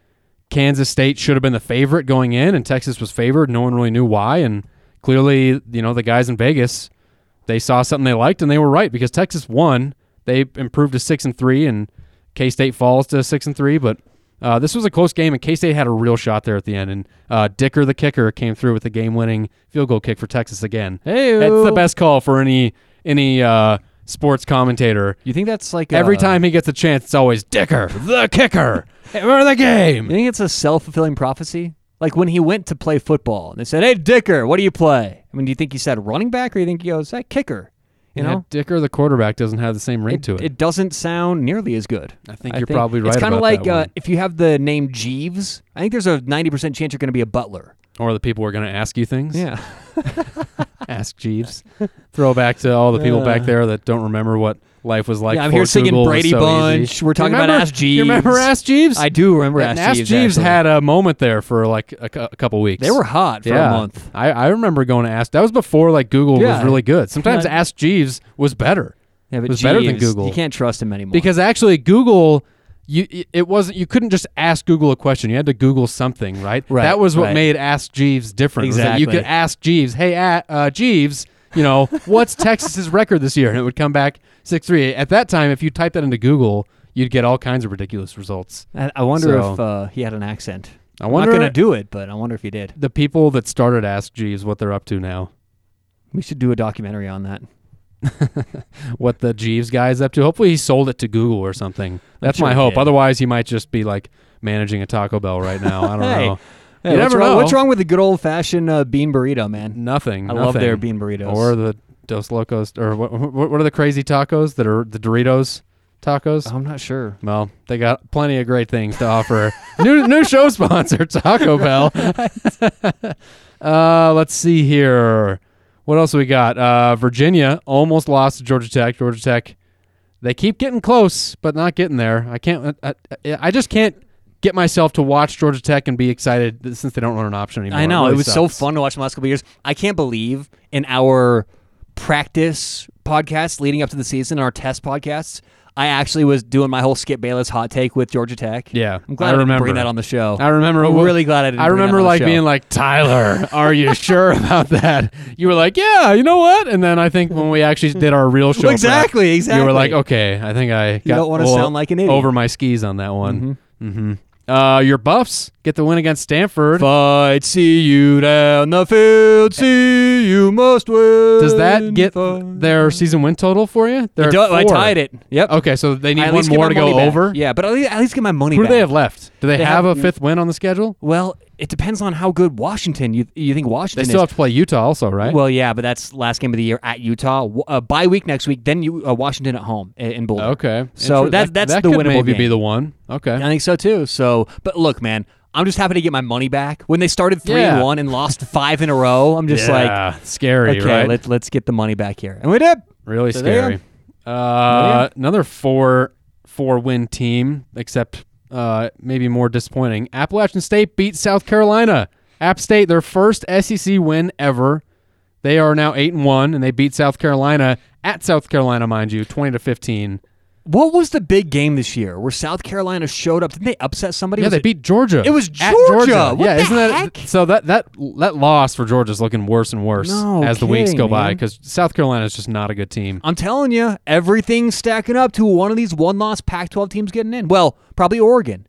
Kansas State should have been the favorite going in, and Texas was favored. No one really knew why, and clearly, you know, the guys in Vegas they saw something they liked, and they were right because Texas won. They improved to six and three, and K State falls to six and three. But uh, this was a close game, and K State had a real shot there at the end. And uh, Dicker, the kicker, came through with a game-winning field goal kick for Texas again. Hey-o. That's the best call for any any uh, sports commentator. You think that's like Every a- time he gets a chance, it's always Dicker, the kicker, for the game. You think it's a self fulfilling prophecy? Like when he went to play football, and they said, "Hey, Dicker, what do you play?" I mean, do you think he said running back, or do you think he goes that kicker? You Yeah, know, Dicker, the quarterback, doesn't have the same ring it, to it. it doesn't sound nearly as good. I think you're probably right It's kind of like uh, if you have the name Jeeves. I think there's a ninety percent chance you're going to be a butler. Or the people are going to ask you things. Yeah, Ask Jeeves. Throwback to all the people back there that don't remember what life was like. yeah. I'm here singing Google Brady so Bunch. easy. We're talking remember- about Ask Jeeves. You remember Ask Jeeves? I do remember And Ask, Ask Jeeves. actually. had a moment there for like a, a couple weeks. They were hot for yeah. a month. I, I remember going to Ask. That was before like Google Yeah. was really good. Sometimes. Ask Jeeves was better. Yeah, but was better than Google. You can't trust him anymore. because actually Google you it wasn't you couldn't just ask Google a question. You had to Google something, right? Right, That was what right. made Ask Jeeves different. that you could ask Jeeves, "Hey, uh, Jeeves, you know, what's Texas's record this year?" And it would come back 6-3. At that time, if you typed that into Google, you'd get all kinds of ridiculous results. I, I wonder So- if uh, he had an accent. I I'm not gonna do it, but I wonder if he did. the people that started Ask Jeeves what they're up to now. We should do a documentary on that. What the Jeeves guy is up to. Hopefully he sold it to Google or something. That's sure my hope. Otherwise, he might just be like managing a Taco Bell right now. I don't Hey. know. Hey, you what's never wrong, know. What's wrong with the good old fashioned uh, bean burrito, man? Nothing. I love their bean burritos. Or the Dos Locos, or what, what? What are the crazy tacos that are the Doritos tacos? I'm not sure. Well, they got plenty of great things to offer. new new show sponsor, Taco Bell. uh, let's see here. What else we got? Uh, Virginia almost lost to Georgia Tech. Georgia Tech, they keep getting close, but not getting there. I can't. I, I, I just can't get myself to watch Georgia Tech and be excited since they don't run an option anymore. I know it, really was so fun to watch the last couple of years. I can't believe in our practice podcasts leading up to the season, our test podcasts, I actually was doing my whole Skip Bayless hot take with Georgia Tech. Yeah, I'm glad I I, remember. bring that on the show. I remember. I'm really glad I didn't. I remember like being like, Tyler, are you sure about that? You were like, yeah, you know what? And then I think when we actually did our real show, prep, Exactly, You were like, okay, I think I got don't wanna sound like an idiot. over my skis on that one. Mm-hmm. Uh, your Buffs get the win against Stanford. Fight, see you down the field, see you must win. Does that get Fight. their season win total for you? They're It do- I tied it. Yep. Okay, so they need at one least more to go back. over. Yeah, but at least, at least get my money Who do they have left? Do they, They have, have- a fifth win on the schedule? Well, it depends on how good Washington. You you think Washington. They still is? have to play Utah, also, right? Well, yeah, but that's last game of the year at Utah. Uh, bye week next week. Then you uh, Washington at home i- in Boulder. okay. So Inter- that- that's that the could winnable maybe be the one. Okay. I think so too. So, but look, man, I'm just happy to get my money back. When they started three Yeah. and one and lost five in a row, I'm just yeah, like, scary, okay, right? let's let's get the money back here, and we did. Really So scary. Uh, another four four win team, except uh, maybe more disappointing. Appalachian State beat South Carolina. App State, their first SEC win ever. They are now eight and one, and they beat South Carolina at South Carolina, mind you, twenty to fifteen. What was the big game this year where South Carolina showed up? Didn't they upset somebody? Yeah, Was they it- beat Georgia. It was At Georgia. What yeah, the isn't that heck? so? That that that loss for Georgia is looking worse and worse No as the weeks kidding, go by because South Carolina is just not a good team. I'm telling you, everything's stacking up to one of these one-loss Pac-12 teams getting in. Well, probably Oregon.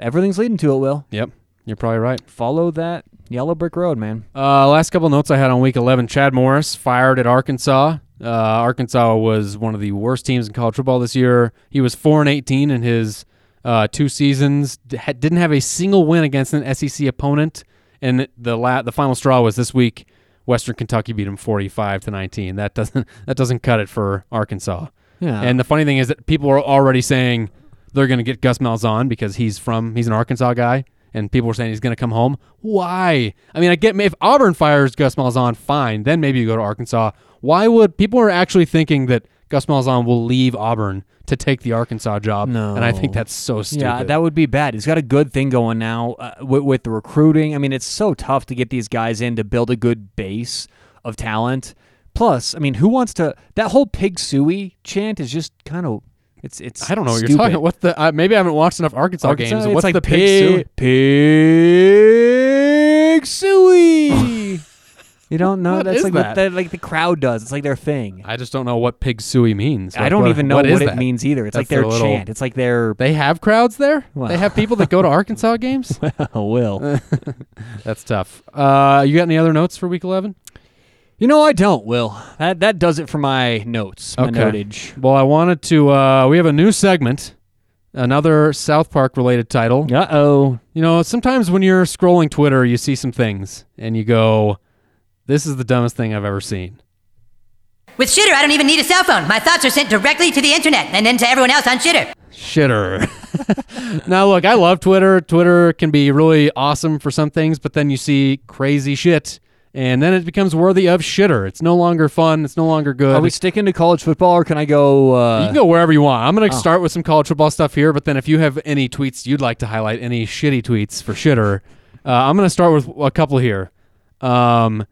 Everything's leading to it. Will Yep, you're probably right. follow that yellow brick road, man. Uh, last couple notes I had on week 11. Chad Morris fired at Arkansas. Uh, Arkansas was one of the worst teams in college football this year. He was 4 and 18 in his uh, two seasons. D- didn't have a single win against an SEC opponent. And the la- the final straw was this week. Western Kentucky beat him 45 to 19. That doesn't that doesn't cut it for Arkansas. Yeah. And the funny thing is that people are already saying they're going to get Gus Malzahn because he's from he's an Arkansas guy, and people are saying he's going to come home. Why? I mean, I get if Auburn fires Gus Malzahn, fine. Then maybe you go to Arkansas. Why would people are actually thinking that Gus Malzahn will leave Auburn to take the Arkansas job? No. and I think that's so stupid. Yeah, that would be bad. He's got a good thing going now uh, with, with the recruiting. I mean, it's so tough to get these guys in to build a good base of talent. Plus, I mean, who wants to? That whole pig sooie chant is just kind of. It's it's. I don't know what stupid. you're talking. About. What the? Uh, maybe I haven't watched enough Arkansas, Arkansas, games. What's like the pig, pig? sooie? pig sooie. you don't know? What That's is like that? what the, like the crowd does. It's like their thing. I just don't know what pig sooie means. I Like, don't what- even know what what, is it that? means either. It's like That's their their little- chant. It's like their They have crowds there. Well. They have people that go to Arkansas games. will. That's tough. Uh, you got any other notes for week eleven? You know, I don't. Will that that does it for my notes, my Okay. notage. Well, I wanted to. Uh, we have a new segment, another South Park related title. Uh oh. You know, sometimes when you're scrolling Twitter, you see some things and you go, "This is the dumbest thing I've ever seen." With Shitter, I don't even need a cell phone. My thoughts are sent directly to the internet and then to everyone else on Shitter. Shitter. now, look, I love Twitter. Twitter can be really awesome for some things, but then you see crazy shit, and then it becomes worthy of shitter. It's no longer fun. It's no longer good. Are we sticking to college football, or can I go? Uh, You can go wherever you want. I'm going to Oh. start with some college football stuff here, but then if you have any tweets you'd like to highlight, any shitty tweets for shitter, uh, I'm going to start with a couple here. Um,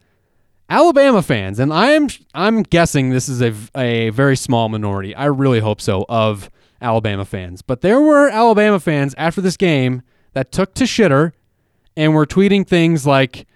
Alabama fans, and I'm I'm guessing this is a, a very small minority. I really hope so of Alabama fans, but there were Alabama fans after this game that took to shitter and were tweeting things like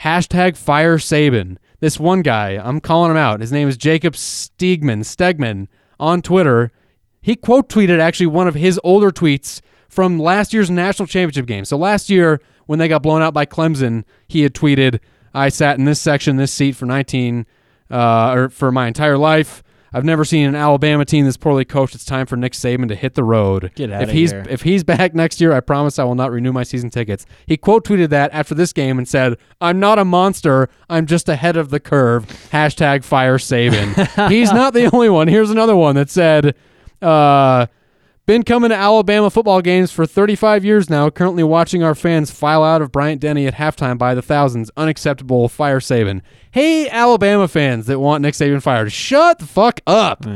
hashtag fire Saban. This one guy, I'm calling him out. His name is Jacob Stegman, Stegman on Twitter. He quote tweeted actually one of his older tweets from last year's national championship game. So last year when they got blown out by Clemson, he had tweeted, "I sat in this section, this seat for 19 uh, or for my entire life. I've never seen an Alabama team this poorly coached. It's time for Nick Saban to hit the road. Get if outta he's here. if he's back next year, I promise I will not renew my season tickets. He quote tweeted that after this game and said, "I'm not a monster. I'm just ahead of the curve." Hashtag fire Saban. he's not the only one. Here's another one that said, uh, "Been coming to Alabama football games for 35 years now. Currently watching our fans file out of Bryant Denny at halftime by the thousands. Unacceptable. Fire Saban." Hey, Alabama fans that want Nick Saban fired, shut the fuck up.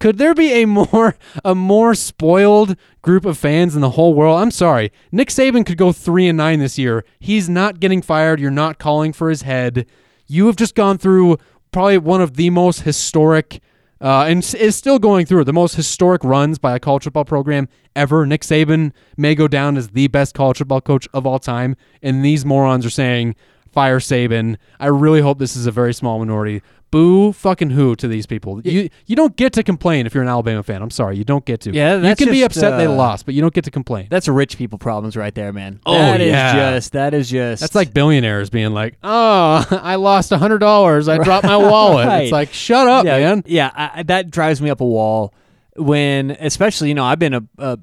Could there be a more a more spoiled group of fans in the whole world? I'm sorry. Nick Saban could go 3 and 9 this year. He's not getting fired. You're not calling for his head. You have just gone through probably one of the most historic uh, and is still going through the most historic runs by a college football program ever. Nick Saban may go down as the best college football coach of all time, and these morons are saying fire Saban. I really hope this is a very small minority. Boo fucking who to these people. You you don't get to complain if you're an Alabama fan. I'm sorry, you don't get to. Yeah, you can be just, upset they uh, lost, but you don't get to complain. That's rich people problems right there, man. Oh, That is yeah. just that is just That's like billionaires being like, "Oh, I lost hundred dollars. I dropped my wallet." Right. It's like, shut up, yeah, man. Yeah, I- that drives me up a wall. When, especially, you know, I've been a, a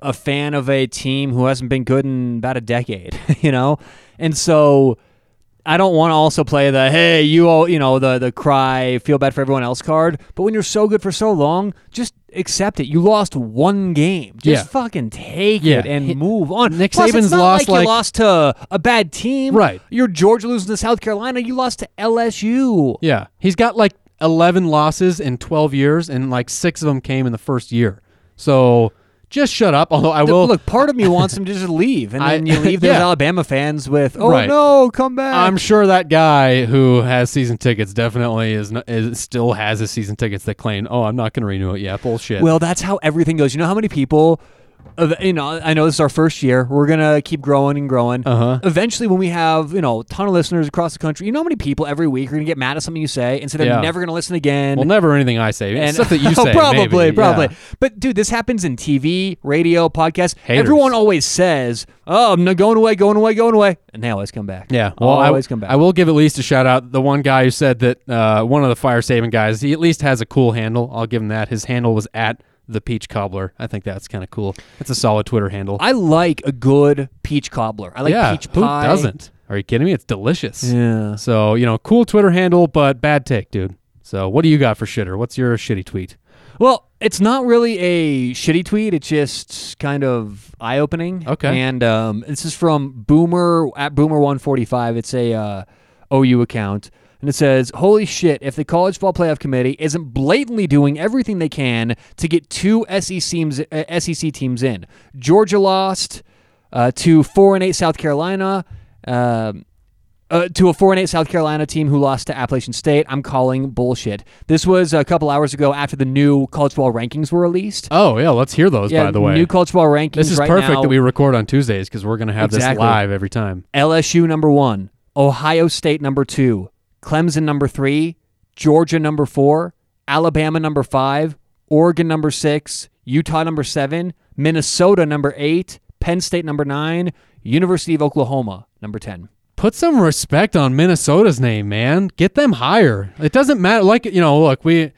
a fan of a team who hasn't been good in about a decade, you know, and so I don't want to also play the hey, you all, you know, the the cry, feel bad for everyone else card. But when you're so good for so long, just accept it. You lost one game. Just Yeah. fucking take Yeah. it and move on. Nick Plus, Saban's lost, like, like- you lost to a bad team. Right. You're Georgia losing to South Carolina. You lost to LSU. Yeah, he's got like eleven losses in twelve years, and like six of them came in the first year. So just shut up. Although I The- will look. Part of me wants him to just leave, and I- then you leave those yeah. Alabama fans with, "Oh Right. no, come back." I'm sure that guy who has season tickets definitely is, not, is still has his season tickets that claim, "Oh, I'm not going to renew it." Yeah, bullshit. Well, that's how everything goes. You know how many people, you know, I know this is our first year. We're gonna keep growing and growing. Uh-huh. Eventually, when we have you know a ton of listeners across the country, you know how many people every week are gonna get mad at something you say and say they're Yeah. never gonna listen again. well, never anything I say. and Stuff that you say, probably, maybe. probably. Yeah. But dude, this happens in TV, radio, podcast. Haters. Everyone always says, "Oh, I'm not going away, going away, going away," and they always come back. Yeah, well, I, always come back. I will give at least a shout out. The one guy who said that uh, one of the fire Saban guys, he at least has a cool handle. I'll give him that. His handle was at the Peach Cobbler. I think that's kind of cool. It's a solid Twitter handle. I like a good peach cobbler. I like yeah, peach who doesn't? Are you kidding me? It's delicious. Yeah. So you know, cool Twitter handle, but bad take, dude. So what do you got for shitter? What's your shitty tweet? Well, it's not really a shitty tweet. It's just kind of eye opening. Okay. And um, this is from Boomer at Boomer145. It's a uh, OU account. And it says, Holy shit, if the College Football Playoff Committee isn't blatantly doing everything they can to get two SEC teams, uh, SEC teams in. Georgia lost uh, to 4 and 8 South Carolina. Um, uh, to a four and eight South Carolina team who lost to Appalachian State. I'm calling bullshit. This was a couple hours ago after the new college football rankings were released. Oh yeah, let's hear those. yeah, by the way, new college football rankings. this is right perfect now, that we record on Tuesdays because we're gonna have this live every time. LSU number one, Ohio State number two, Clemson number three, Georgia number four, Alabama number five, Oregon number six, Utah number seven, Minnesota number eight, Penn State number nine, University of Oklahoma number ten. Put some respect on Minnesota's name, man. Get them higher. It doesn't matter. Like you know, look, we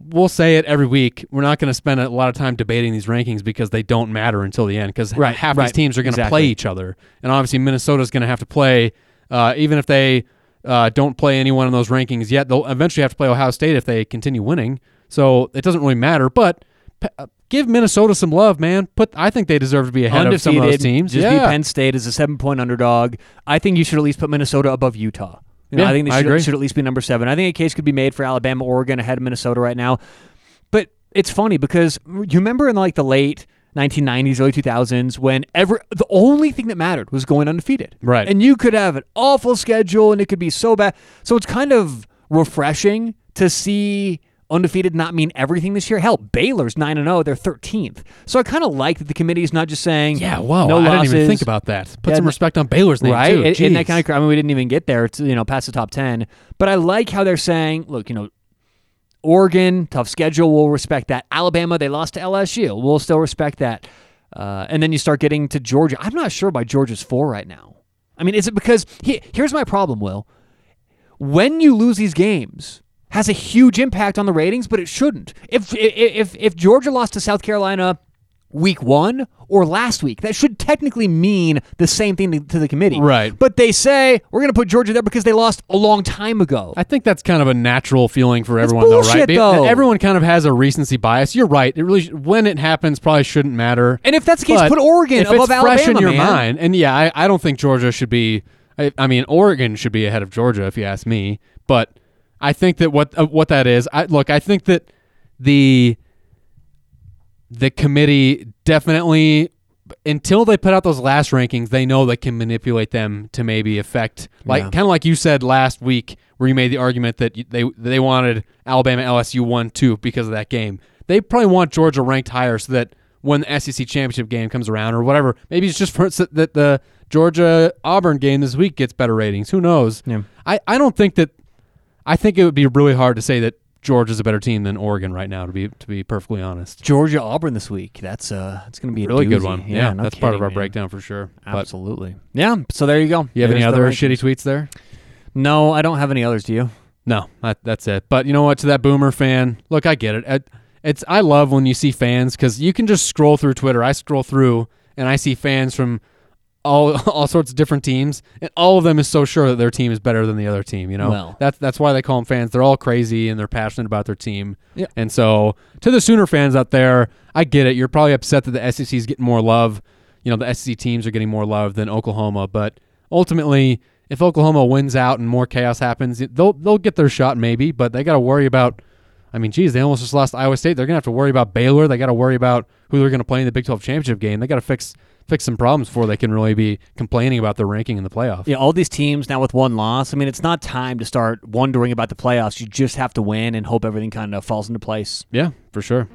we'll say it every week. We're not going to spend a lot of time debating these rankings because they don't matter until the end. Because Right, half these teams are going to exactly. play each other, and obviously Minnesota's going to have to play, uh, even if they uh, don't play anyone in those rankings yet. They'll eventually have to play Ohio State if they continue winning. So it doesn't really matter. But p- uh, give Minnesota some love, man. Put I think they deserve to be ahead of some of those teams. Just yeah. Penn State as a seven point underdog. I think you should at least put Minnesota above Utah. You know, Yeah, I think they I should, agree. should at least be number seven. I think a case could be made for Alabama, Oregon ahead of Minnesota right now. But it's funny because you remember in like the late 1990s, early 2000s, when every the only thing that mattered was going undefeated. Right. And you could have an awful schedule and it could be so bad. So it's kind of refreshing to see undefeated not mean everything this year. Hell, Baylor's 9 and 0, they're 13th. So I kind of like that the committee is not just saying Yeah, whoa. no I didn't even think about that. Put Yeah, some respect on Baylor's name right? too. And, and that kind of I mean we didn't even get there to you know past the top 10. But I like how they're saying, look, you know, Oregon, tough schedule, we'll respect that. Alabama, they lost to LSU. We'll still respect that. Uh, and then you start getting to Georgia. I'm not sure why Georgia's four right now. I mean, is it because he, here's my problem, Will. When you lose these games, has a huge impact on the ratings, but it shouldn't. If if if Georgia lost to South Carolina week one or last week, that should technically mean the same thing to, to the committee. Right. But they say we're going to put Georgia there because they lost a long time ago. I think that's kind of a natural feeling for everyone, though, right? Though. Everyone kind of has a recency bias. You're right. It really, when it happens, probably shouldn't matter. And if that's the case, But put Oregon if above it's fresh in your man. mind. And yeah, I, I don't think Georgia should be. I, I mean, Oregon should be ahead of Georgia, if you ask me. But I think that what uh, what that is, I look. I think that the the committee definitely until they put out those last rankings, they know they can manipulate them to maybe affect like kind of like you said last week where you made the argument that they they wanted Alabama LSU 1-2 because of that game. They probably want Georgia ranked higher so that when the SEC championship game comes around or whatever, maybe it's just for that the Georgia Auburn game this week gets better ratings. Who knows? Yeah. I, I don't think that I think it would be really hard to say that Georgia's a better team than Oregon right now to be to be perfectly honest. Georgia Auburn this week. That's uh, it's going to be a Really good one. Yeah, Yeah, no that's part of our man. breakdown for sure. But Absolutely. Yeah. So there you go. you have any There's the other shitty tweets there? No, I don't have any others. Do you? No, that, that's it. But you know what? To that boomer fan, look, I get it. I, it's I love when you see fans because you can just scroll through Twitter. I scroll through and I see fans from all all sorts of different teams, and all of them is so sure that their team is better than the other team. You know, Well. that's that's why they call them fans. They're all crazy and they're passionate about their team. Yeah. And so to the Sooner fans out there, I get it. You're probably upset that the SEC is getting more love. You know, the SEC teams are getting more love than Oklahoma, but ultimately, if Oklahoma wins out and more chaos happens, they'll they'll get their shot maybe, but they got to worry about. I mean, geez, they almost just lost Iowa State. They're gonna have to worry about Baylor. They got to worry about who they're gonna play in the Big 12 championship game. They got to fix fix some problems before they can really be complaining about their ranking in the playoffs. Yeah, all these teams now with one loss. I mean, it's not time to start wondering about the playoffs. You just have to win and hope everything kind of falls into place. Yeah, for sure.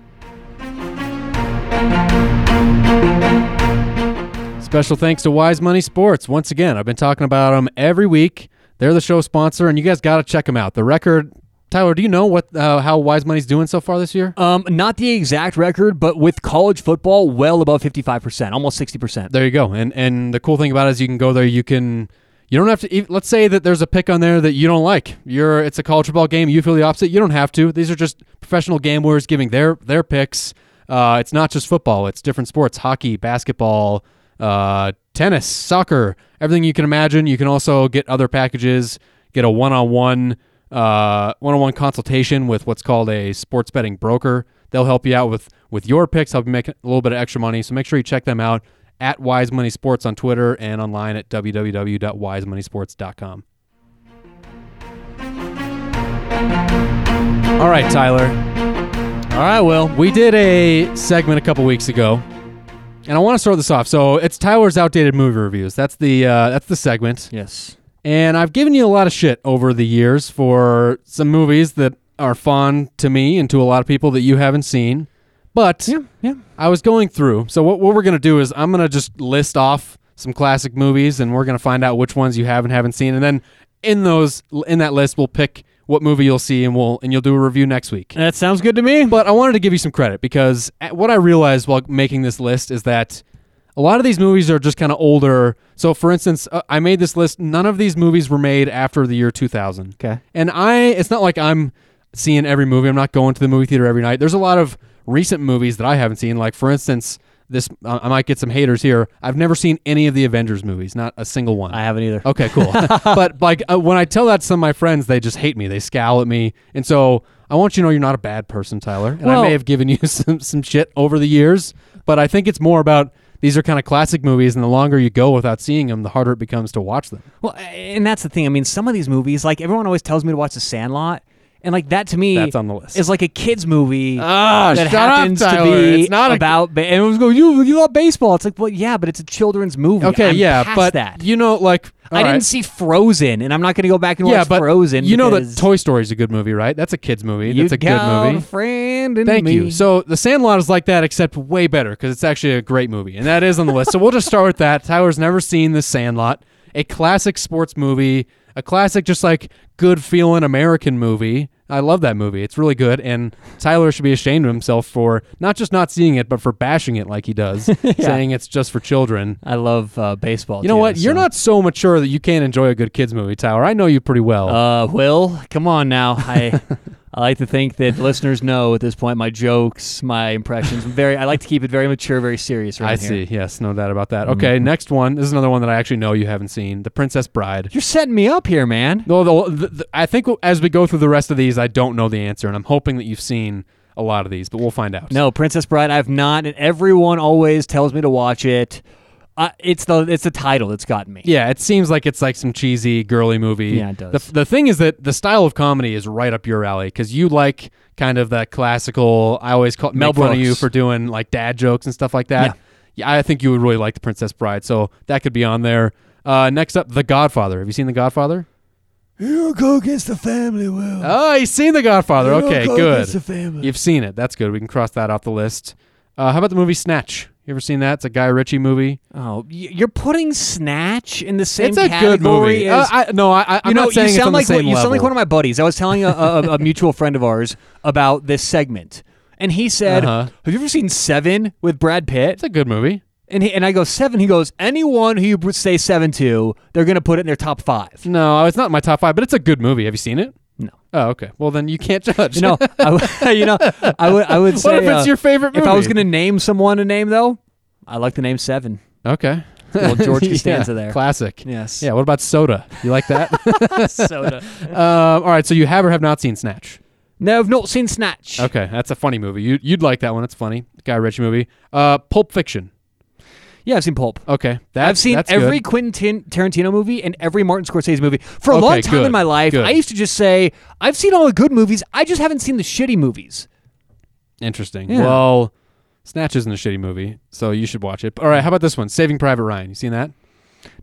Special thanks to Wise Money Sports. Once again, I've been talking about them every week. They're the show sponsor, and you guys got to check them out. The record, Tyler, do you know what uh, how Wise Money's doing so far this year? Um, not the exact record, but with college football, well above fifty-five percent, almost sixty percent. There you go. And and the cool thing about it is you can go there. You can you don't have to. Let's say that there's a pick on there that you don't like. You're it's a college football game. You feel the opposite. You don't have to. These are just professional gamblers giving their their picks. Uh, it's not just football. It's different sports: hockey, basketball, uh, tennis, soccer, everything you can imagine. You can also get other packages. Get a one-on-one uh, one-on-one consultation with what's called a sports betting broker. They'll help you out with with your picks, help you make a little bit of extra money. So make sure you check them out at Wise Money Sports on Twitter and online at www.wisemoneysports.com. All right, Tyler. All right, Will. We did a segment a couple weeks ago, and I want to start this off. So it's Tyler's outdated movie reviews. That's the uh, that's the segment. Yes. And I've given you a lot of shit over the years for some movies that are fun to me and to a lot of people that you haven't seen. But yeah. yeah. I was going through. So what, what we're going to do is I'm going to just list off some classic movies and we're going to find out which ones you have and haven't seen and then in those in that list we'll pick what movie you'll see and we'll and you'll do a review next week. That sounds good to me. But I wanted to give you some credit because eh, what I realized while making this list is that a lot of these movies are just kind of older. So, for instance, uh, I made this list. None of these movies were made after the year 2000. Okay. And I, it's not like I'm seeing every movie. I'm not going to the movie theater every night. There's a lot of recent movies that I haven't seen. Like, for instance, this uh, I might get some haters here. I've never seen any of the Avengers movies, not a single one. I haven't either. Okay, cool. but like uh, when I tell that to some of my friends, they just hate me. They scowl at me, and so I want you to know you're not a bad person, Tyler. And I may have given you some some shit over the years, but I think it's more about these are kind of classic movies, and the longer you go without seeing them, the harder it becomes to watch them. Well, and that's the thing. I mean, some of these movies, like everyone always tells me to watch The Sandlot, And like that to me, That's on the list. Is like a kids movie Ah, that shut up, happens to be It's not about. ba- and it was going, you you love baseball. It's like, well, yeah, but it's a children's movie. Okay, I'm yeah, but that. you know, like I all didn't see Frozen, and I'm not going to go back and yeah, watch but Frozen. you know that Toy Story is a good movie, right? That's a kids movie. That's a good movie. Friend Thank me. you. So The Sandlot is like that, except way better because it's actually a great movie, and that is on the list. So we'll just start with that. Tyler's never seen The Sandlot, a classic sports movie, a classic just like good feeling American movie. I love that movie. It's really good, and Tyler should be ashamed of himself for not just not seeing it, but for bashing it like he does, saying it's just for children. I love uh, baseball. You know too, what? You're not so mature that you can't enjoy a good kids movie, Tyler. I know you pretty well. Uh, Will, come on now. I I like to think that listeners know at this point my jokes, my impressions. I'm very. I like to keep it very mature, very serious. Around I here. see. Yes, no doubt about that. Okay, next one. This is another one that I actually know you haven't seen. The Princess Bride. You're setting me up here, man. No, the, the, the, I think as we go through the rest of these, I don't know the answer, and I'm hoping that you've seen a lot of these, but we'll find out. No, Princess Bride. I've not, and everyone always tells me to watch it. Uh, it's the it's the title that's gotten me. Yeah, it seems like it's like some cheesy, girly movie. Yeah, it does. The, the thing is that the style of comedy is right up your alley because you like kind of that classical. I always call Mel make fun of you for doing like dad jokes and stuff like that. Yeah. I think you would really like The Princess Bride, so that could be on there. Uh, next up, The Godfather. Have you seen The Godfather? You don't go against the family, Will. Oh, you've seen The Godfather. Okay, good. family. You've seen it. That's good. We can cross that off the list. Uh, how about the movie Snatch? You ever seen that? It's a Guy Ritchie movie. Oh, y- you're putting Snatch in the same it's a category good movie. as Uh, I, no, I, I, I'm you know, not saying you it's sound on like the same you sound like level. one of my buddies. I was telling a, a, a mutual friend of ours about this segment, and he said, Uh-huh. "Have you ever seen Seven with Brad Pitt?" It's a good movie. And he, and I go Seven. He goes, "Anyone who you say Seven to, they're gonna put it in their top five. No, it's not my top five, but it's a good movie. Have you seen it? No. Oh, okay. Well, then you can't judge. You know, I, you know, I would I would say what if it's uh, your favorite movie? If I was gonna name someone to name though, I like the name Seven. okay. Little George Yeah, there. Classic. Yes. Yeah. What about Soda? You like that? Soda. um, all right. So you have or have not seen Snatch? No, I've not seen Snatch. Okay, that's a funny movie. You, you'd like that one. It's funny. Guy Ritchie movie. Uh, Pulp Fiction. Yeah, I've seen Pulp. Okay, that's, I've seen every good. Quentin Tarantino movie and every Martin Scorsese movie. For a Okay, long time good, in my life, good. I used to just say, I've seen all the good movies. I just haven't seen the shitty movies. Interesting. Yeah. Well, Snatch isn't a shitty movie, so you should watch it. All right, how about this one? Saving Private Ryan. You seen that?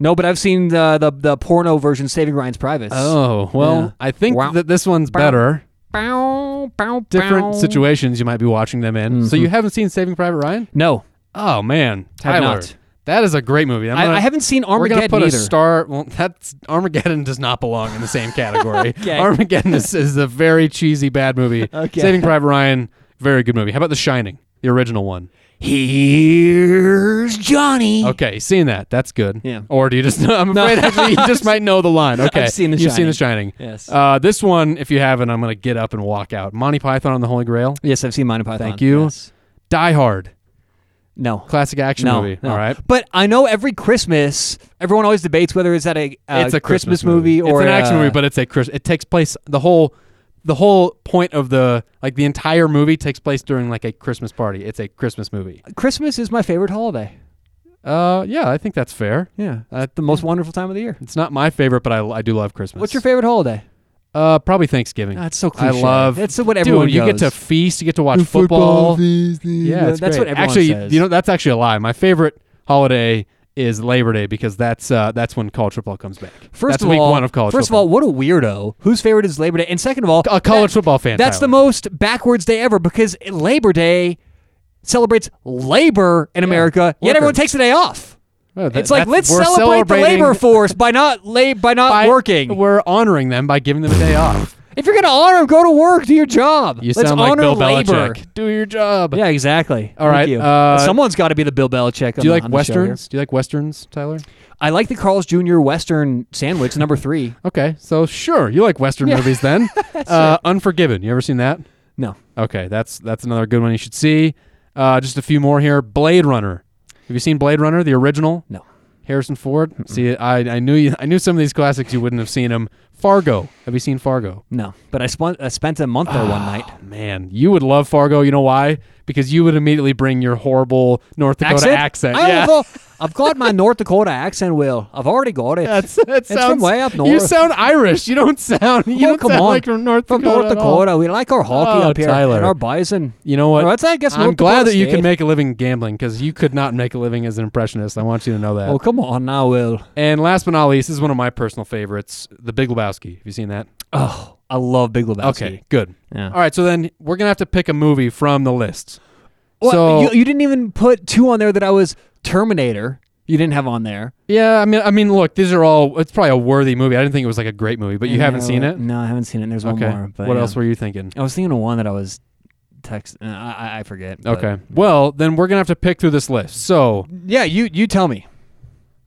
No, but I've seen the the, the porno version, Saving Ryan's Privates. Oh, well, Yeah. I think Wow. that this one's better. Bow, bow, Different situations you might be watching them in. Mm-hmm. So you haven't seen Saving Private Ryan? No, Oh man, Tyler, that is a great movie. I'm I, gonna- I haven't seen Armageddon We're gonna put either. a star. Well, that's Armageddon does not belong in the same category. Okay. Armageddon is, is a very cheesy bad movie. Okay. Saving Private Ryan, very good movie. How about The Shining, the original one? Here's Johnny. Okay, seen that. That's good. Yeah. Or do you just? know? I'm afraid actually you just might know the line. Okay. I've seen The You've seen The Shining. Shining. Yes. Uh, this one, if you haven't, I'm gonna get up and walk out. Monty Python on the Holy Grail. Yes, I've seen Monty Python. Thank you. Yes. Die Hard, No. classic action No, movie. no. All right. But I know every Christmas, everyone always debates whether is that a, uh, it's a Christmas, movie, or it's an action a- movie, but it's a Chris. It takes place the whole, the whole point of the like the entire movie takes place during like a Christmas party. It's a Christmas movie. Christmas is my favorite holiday. Uh, yeah, I think that's fair. Yeah, that's the most wonderful time of the year. It's not my favorite, but I, I do love Christmas. What's your favorite holiday? Uh, probably Thanksgiving. That's so I love. That's what everyone Dude, you get to feast. You get to watch football. Yeah, it's that's great. what everyone actually, says. you know, that's actually a lie. My favorite holiday is Labor Day because that's uh that's when college football comes back. First that's of week all, one of college. First football. of all, what a weirdo. Whose favorite is Labor Day? And second of all, a college that- football fan. That's the most backwards day ever because Labor Day celebrates labor in America, yet everyone takes the day off. Oh, that- It's like let's celebrate the labor force by not la- by not by- working. We're honoring them by giving them a day off. If you're gonna honor them, go to work, do your job. You let's sound like honor Bill labor. Belichick. Do your job. Yeah, exactly. All right, uh, Someone's got to be the Bill Belichick. Do you like westerns? Do you like westerns, Tyler? I like the Carl's Jr. Western sandwich, number three. Okay, so sure, you like western movies then. uh, Unforgiven. You ever seen that? No, Okay, that's that's another good one you should see. Uh, just a few more here. Blade Runner. Have you seen Blade Runner, the original? no. Harrison Ford. See, I I knew you. I knew some of these classics you wouldn't have seen them. Fargo. Have you seen Fargo? No, but I spent I spent a month there one ah, night. Man, you would love Fargo. You know why? Because you would immediately bring your horrible North Dakota accent. I, yeah. will, I've got my North Dakota accent, Will. I've already got it. That's that it's sounds from way up north. You sound Irish. You don't sound. You Oh, don't come sound on. like from North from Dakota. North at all. Dakota. We like our hockey Oh, up here. Tyler. And our bison. You know what? Well, that's, I guess, I'm North glad Dakota that you can make a living gambling because you could not make a living as an impressionist. I want you to know that. Oh, come on now, Will. And last but not least, this is one of my personal favorites, The Big Lebowski. Have you seen that? Oh, I love Big Lebowski. Okay, good. Yeah. All right, so then we're gonna have to pick a movie from the list. Well, so you, you didn't even put two on there that I was Terminator. You didn't have on there. yeah, I mean, I mean, look, these are all. It's probably a worthy movie. I didn't think it was like a great movie, but you haven't seen it. No, I haven't seen it. And There's one Okay. more. But what yeah. else were you thinking? I was thinking of one that I was text. uh, I, I- forget. but- Okay. Well, then we're gonna have to pick through this list. So, Yeah, you you tell me.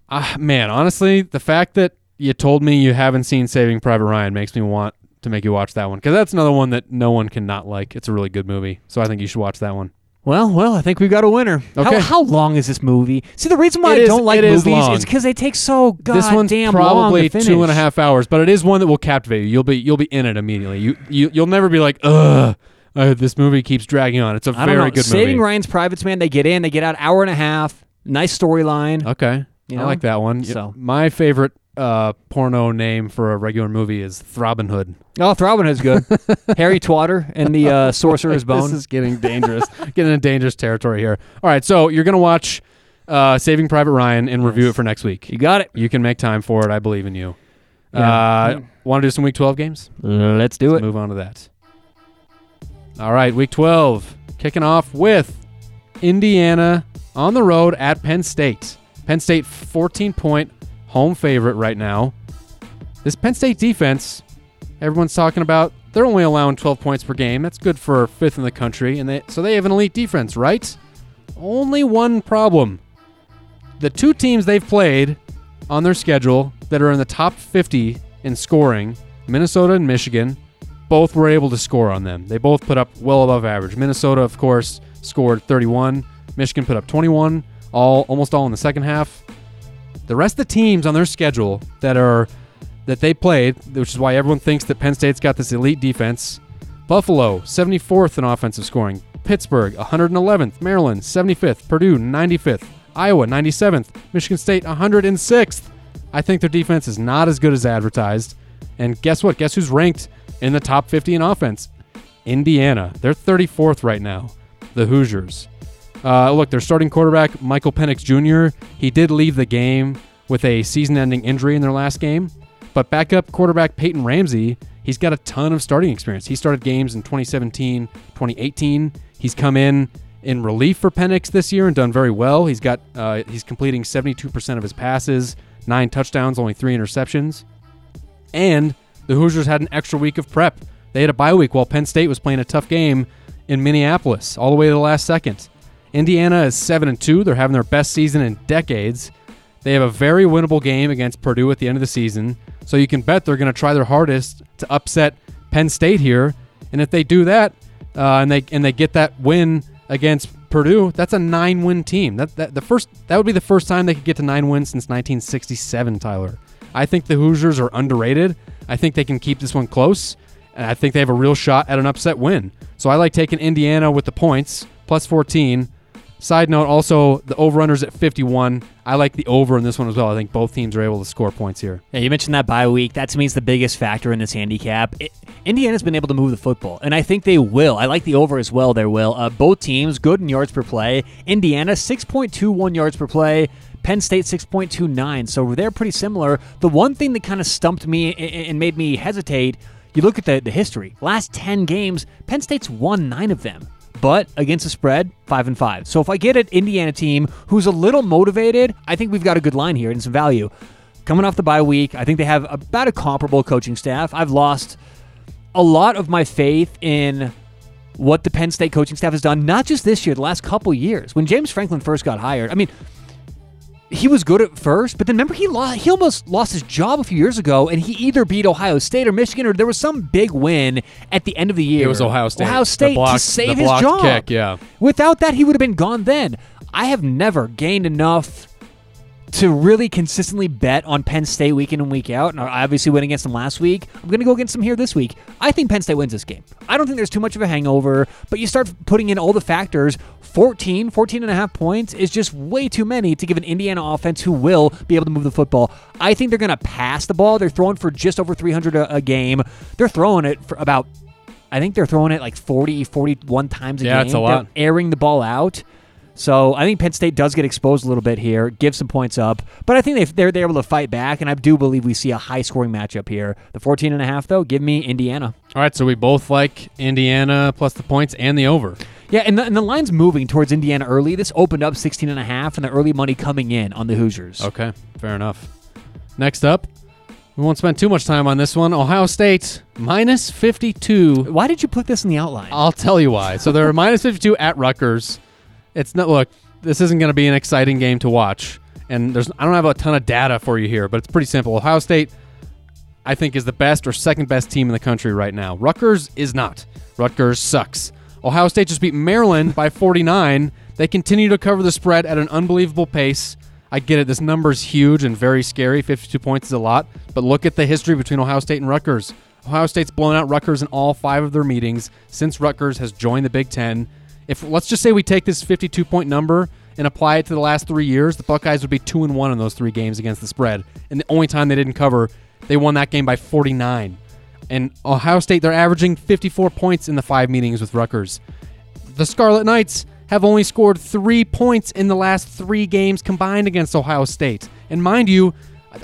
ah, man, honestly, the fact that you told me you haven't seen Saving Private Ryan makes me want to make you watch that one because that's another one that no one can not like. It's a really good movie, so I think you should watch that one. Well, well, I think we've got a winner. Okay. How, how long is this movie? See, the reason why It I is- don't like it is movies long. is because they take so goddamn this one's long probably to two and a half hours, but it is one that will captivate you. You'll be you'll be in it immediately. You you you'll never be like, ugh, uh, this movie keeps dragging on. It's a I very don't know. good Saving movie. Ryan's Privates, man. They get in, they get out, hour and a half. Nice storyline. Okay, You I know? like that one. So. my favorite uh, porno name for a regular movie is Throbbing Hood. Oh, Throbbing Hood's good. Harry Twatter and the uh, Sorcerer's Bone. This is getting dangerous. getting into dangerous territory here. All right, so you're gonna watch uh, Saving Private Ryan and review it for next week. you got it. You can make time for it. I believe in you. Yeah. Uh, Want to do some Week 12 games? Let's do Let's it. move on to that. All right, week 12, kicking off with Indiana on the road at Penn State. Penn State 14 point home favorite right now. This Penn State defense, everyone's talking about, they're only allowing 12 points per game. That's good for fifth in the country, and they so they have an elite defense, right? Only one problem. The two teams they've played on their schedule that are in the top 50 in scoring, Minnesota and Michigan, both were able to score on them. They both put up well above average. Minnesota, of course, scored 31. Michigan put up 21, all almost all in the second half. The rest of the teams on their schedule that are that they played, which is why everyone thinks that Penn State's got this elite defense. Buffalo, 74th in offensive scoring. Pittsburgh, 111th. Maryland, 75th. Purdue, 95th. Iowa, 97th. Michigan State, 106th. I think their defense is not as good as advertised. And guess what? Guess who's ranked in the top 50 in offense? Indiana. They're 34th right now. The Hoosiers. Uh, look, their starting quarterback, Michael Penix Jr., he did leave the game with a season ending injury in their last game. But backup quarterback Peyton Ramsey, he's got a ton of starting experience. He started games in 2017, 2018. He's come in in relief for Penix this year and done very well. He's got uh, he's completing 72% of his passes, nine touchdowns, only three interceptions. And the Hoosiers had an extra week of prep. They had a bye week while Penn State was playing a tough game in Minneapolis, all the way to the last second. Indiana is seven and two. They're having their best season in decades. They have a very winnable game against Purdue at the end of the season, so you can bet they're going to try their hardest to upset Penn State here. And if they do that, uh, and they and they get that win against Purdue, that's a nine-win team. That, that the first that would be the first time they could get to nine wins since 1967. Tyler, I think the Hoosiers are underrated. I think they can keep this one close, and I think they have a real shot at an upset win. So I like taking Indiana with the points plus 14. Side note, also the over/unders at 51. I like the over in this one as well. I think both teams are able to score points here. Yeah, you mentioned that bye week. That to me is the biggest factor in this handicap. It, Indiana's been able to move the football, and I think they will. I like the over as well. There will. Uh, both teams good in yards per play. Indiana 6.21 yards per play. Penn State 6.29. So they're pretty similar. The one thing that kind of stumped me and made me hesitate. You look at the, the history. Last 10 games, Penn State's won nine of them but against the spread, five and five. So if I get an Indiana team who's a little motivated, I think we've got a good line here and some value. Coming off the bye week, I think they have about a comparable coaching staff. I've lost a lot of my faith in what the Penn State coaching staff has done, not just this year, the last couple years. When James Franklin first got hired, I mean, he was good at first, but then remember he lost, he almost lost his job a few years ago, and he either beat Ohio State or Michigan, or there was some big win at the end of the year. It was Ohio State. Ohio State blocked- to save his job. kick, yeah. Without that, he would have been gone then. I have never gained enough to really consistently bet on Penn State week in and week out, and I obviously went against them last week. I'm going to go against them here this week. I think Penn State wins this game. I don't think there's too much of a hangover, but you start putting in all the factors. 14, 14 and a half points is just way too many to give an Indiana offense who will be able to move the football. I think they're going to pass the ball. They're throwing for just over 300 a, a game. They're throwing it for about I think they're throwing it like 40, 41 times a Yeah, game. it's a lot. They're airing the ball out. So I think Penn State does get exposed a little bit here, give some points up, but I think they they're, they're able to fight back, and I do believe we see a high scoring matchup here. The 14 and a half, though, give me Indiana. All right, so we both like Indiana plus the points and the over. Yeah, and the, and the line's moving towards Indiana early. This opened up 16 and a half, and the early money coming in on the Hoosiers. Okay, fair enough. Next up, we won't spend too much time on this one. Ohio State minus 52. Why did you put this in the outline? I'll tell you why. So they're minus 52 at Rutgers. It's not look, this isn't going to be an exciting game to watch. And there's I don't have a ton of data for you here, but it's pretty simple. Ohio State I think is the best or second best team in the country right now. Rutgers is not. Rutgers sucks. Ohio State just beat Maryland by 49. They continue to cover the spread at an unbelievable pace. I get it. This number's huge and very scary. 52 points is a lot. But look at the history between Ohio State and Rutgers. Ohio State's blown out Rutgers in all five of their meetings since Rutgers has joined the Big Ten. If let's just say we take this 52 point number and apply it to the last three years, the Buckeyes would be two and one in those three games against the spread. And the only time they didn't cover, they won that game by 49. And Ohio State, they're averaging 54 points in the five meetings with Rutgers. The Scarlet Knights have only scored three points in the last three games combined against Ohio State. And mind you,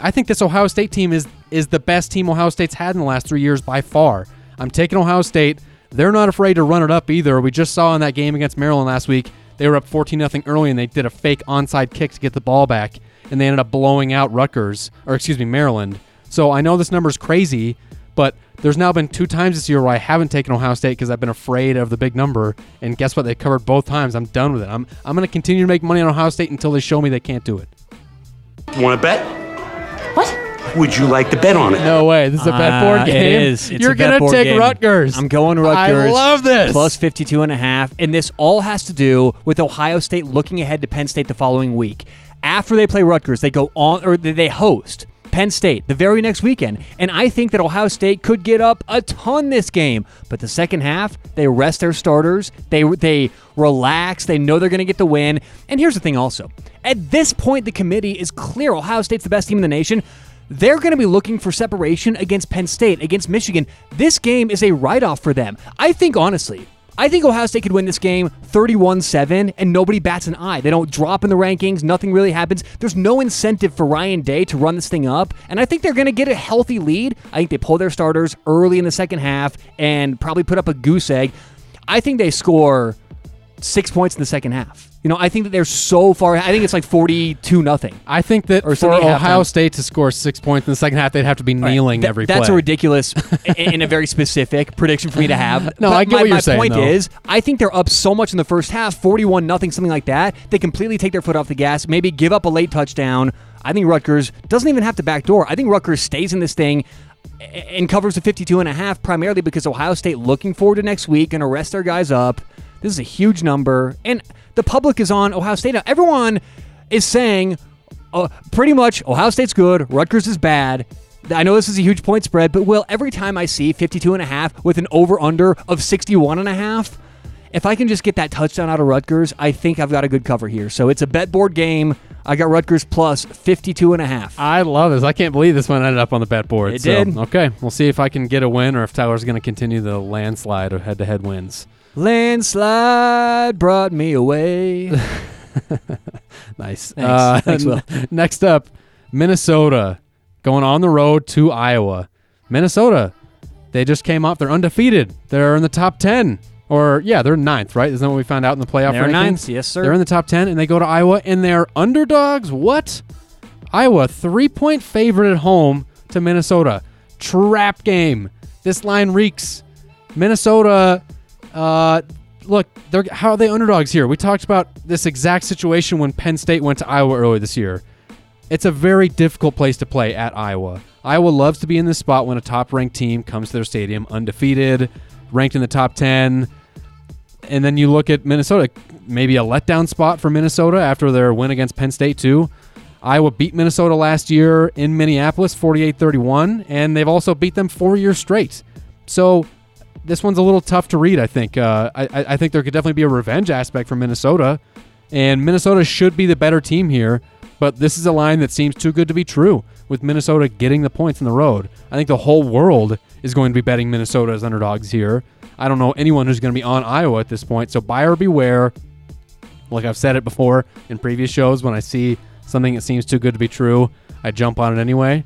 I think this Ohio State team is is the best team Ohio State's had in the last three years by far. I'm taking Ohio State. They're not afraid to run it up either. We just saw in that game against Maryland last week, they were up 14 0 early and they did a fake onside kick to get the ball back, and they ended up blowing out Rutgers, or excuse me, Maryland. So I know this number's crazy, but there's now been two times this year where I haven't taken Ohio State because I've been afraid of the big number. And guess what? They covered both times. I'm done with it. I'm I'm going to continue to make money on Ohio State until they show me they can't do it. Want to bet? What? Would you like to bet on it? No way. This is a bet board Uh, game. It is. It's You're a bet gonna board take game. Rutgers. I'm going Rutgers. I love this. Plus 52 and a half. And this all has to do with Ohio State looking ahead to Penn State the following week. After they play Rutgers, they go on or they host Penn State the very next weekend. And I think that Ohio State could get up a ton this game. But the second half, they rest their starters. They they relax. They know they're going to get the win. And here's the thing also. At this point the committee is clear Ohio State's the best team in the nation. They're going to be looking for separation against Penn State, against Michigan. This game is a write off for them. I think, honestly, I think Ohio State could win this game 31 7, and nobody bats an eye. They don't drop in the rankings. Nothing really happens. There's no incentive for Ryan Day to run this thing up, and I think they're going to get a healthy lead. I think they pull their starters early in the second half and probably put up a goose egg. I think they score six points in the second half. You know, I think that they're so far. I think it's like 42 nothing. I think that Or for Ohio halftime. State to score six points in the second half, they'd have to be kneeling Th- every That's play. a ridiculous and a very specific prediction for me to have. No, But I get my, what you're my saying, point though. is, I think they're up so much in the first half, 41 nothing, something like that. They completely take their foot off the gas, maybe give up a late touchdown. I think Rutgers doesn't even have to backdoor. I think Rutgers stays in this thing and covers the 52 and a half primarily because Ohio State looking forward to next week and arrest their guys up. This is a huge number and the public is on Ohio State. Now, everyone is saying uh, pretty much Ohio State's good, Rutgers is bad. I know this is a huge point spread, but Will, every time I see 52 and a half with an over under of 61 and a half, if I can just get that touchdown out of Rutgers, I think I've got a good cover here. So it's a bet board game. I got Rutgers plus 52 and a half. I love this. I can't believe this one ended up on the bet board. It So, did. Okay, we'll see if I can get a win or if Tyler's going to continue the landslide of head-to-head wins. Landslide brought me away. Nice. Thanks. Uh, Thanks, Will. Next up, Minnesota going on the road to Iowa. Minnesota, they just came off. They're undefeated. They're in the top 10. Or, yeah, they're ninth, right? Isn't that what we found out in the playoff They're rankings? ninth, yes, sir. They're in the top 10, and they go to Iowa, and they're underdogs. What? Iowa, three point favorite at home to Minnesota. Trap game. This line reeks. Minnesota, uh, look, they're how are they underdogs here? We talked about this exact situation when Penn State went to Iowa earlier this year. It's a very difficult place to play at Iowa. Iowa loves to be in this spot when a top ranked team comes to their stadium undefeated, ranked in the top 10. And then you look at Minnesota, maybe a letdown spot for Minnesota after their win against Penn State, too. Iowa beat Minnesota last year in Minneapolis 48-31 and they've also beat them 4 years straight. So this one's a little tough to read, I think. Uh, I, I think there could definitely be a revenge aspect for Minnesota and Minnesota should be the better team here, but this is a line that seems too good to be true with Minnesota getting the points in the road. I think the whole world is going to be betting Minnesota as underdogs here. I don't know anyone who's going to be on Iowa at this point. So buyer beware. Like I've said it before in previous shows, when I see something that seems too good to be true, I jump on it anyway.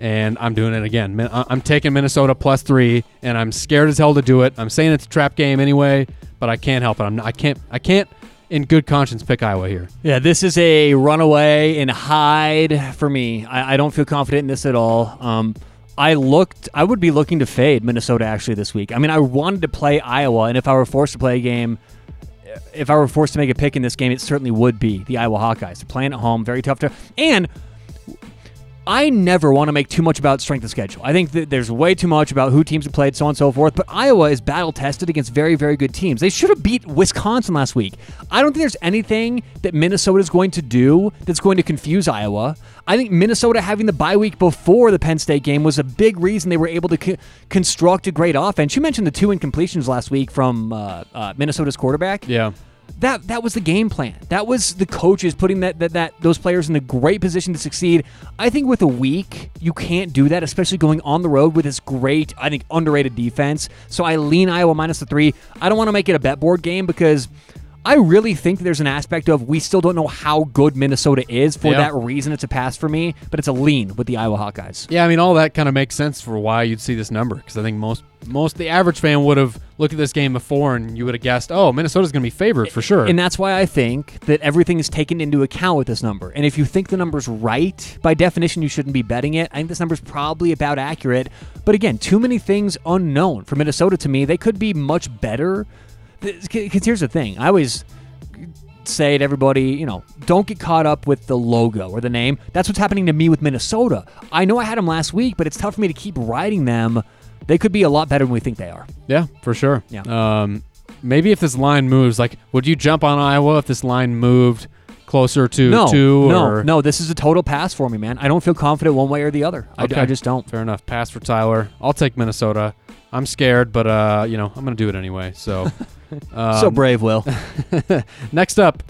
And I'm doing it again. I'm taking Minnesota plus three, and I'm scared as hell to do it. I'm saying it's a trap game anyway, but I can't help it. I'm, I can't. I can't, in good conscience, pick Iowa here. Yeah, this is a runaway and hide for me. I, I don't feel confident in this at all. Um, I looked. I would be looking to fade Minnesota actually this week. I mean, I wanted to play Iowa, and if I were forced to play a game, if I were forced to make a pick in this game, it certainly would be the Iowa Hawkeyes. They're playing at home, very tough to. And I never want to make too much about strength of schedule. I think that there's way too much about who teams have played, so on and so forth. But Iowa is battle tested against very, very good teams. They should have beat Wisconsin last week. I don't think there's anything that Minnesota is going to do that's going to confuse Iowa. I think Minnesota having the bye week before the Penn State game was a big reason they were able to co- construct a great offense. You mentioned the two incompletions last week from uh, uh, Minnesota's quarterback Yeah. That that was the game plan. That was the coaches putting that, that that those players in a great position to succeed. I think with a week, you can't do that, especially going on the road with this great, I think underrated defense. So I lean Iowa minus the three. I don't want to make it a bet board game because I really think there's an aspect of we still don't know how good Minnesota is. For that reason, it's a pass for me, but it's a lean with the Iowa Hawkeyes. Yeah, I mean, all that kind of makes sense for why you'd see this number because I think most most the average fan would have looked at this game before and you would have guessed, oh, Minnesota's going to be favored for sure. And that's why I think that everything is taken into account with this number. And if you think the number's right, by definition, you shouldn't be betting it. I think this number's probably about accurate. But again, too many things unknown for Minnesota to me. They could be much better. Because here's the thing I always say to everybody, you know, don't get caught up with the logo or the name. That's what's happening to me with Minnesota. I know I had them last week, but it's tough for me to keep riding them. They could be a lot better than we think they are. yeah, for sure. Yeah. Um, maybe if this line moves, like, would you jump on Iowa if this line moved closer to No, two? no, or? no. This is a total pass for me, man. I don't feel confident one way or the other. I, I just don't. Fair enough. Pass for Tyler. I'll take Minnesota. I'm scared, but uh, you know, I'm gonna do it anyway. So, um, so brave, Will. Next up,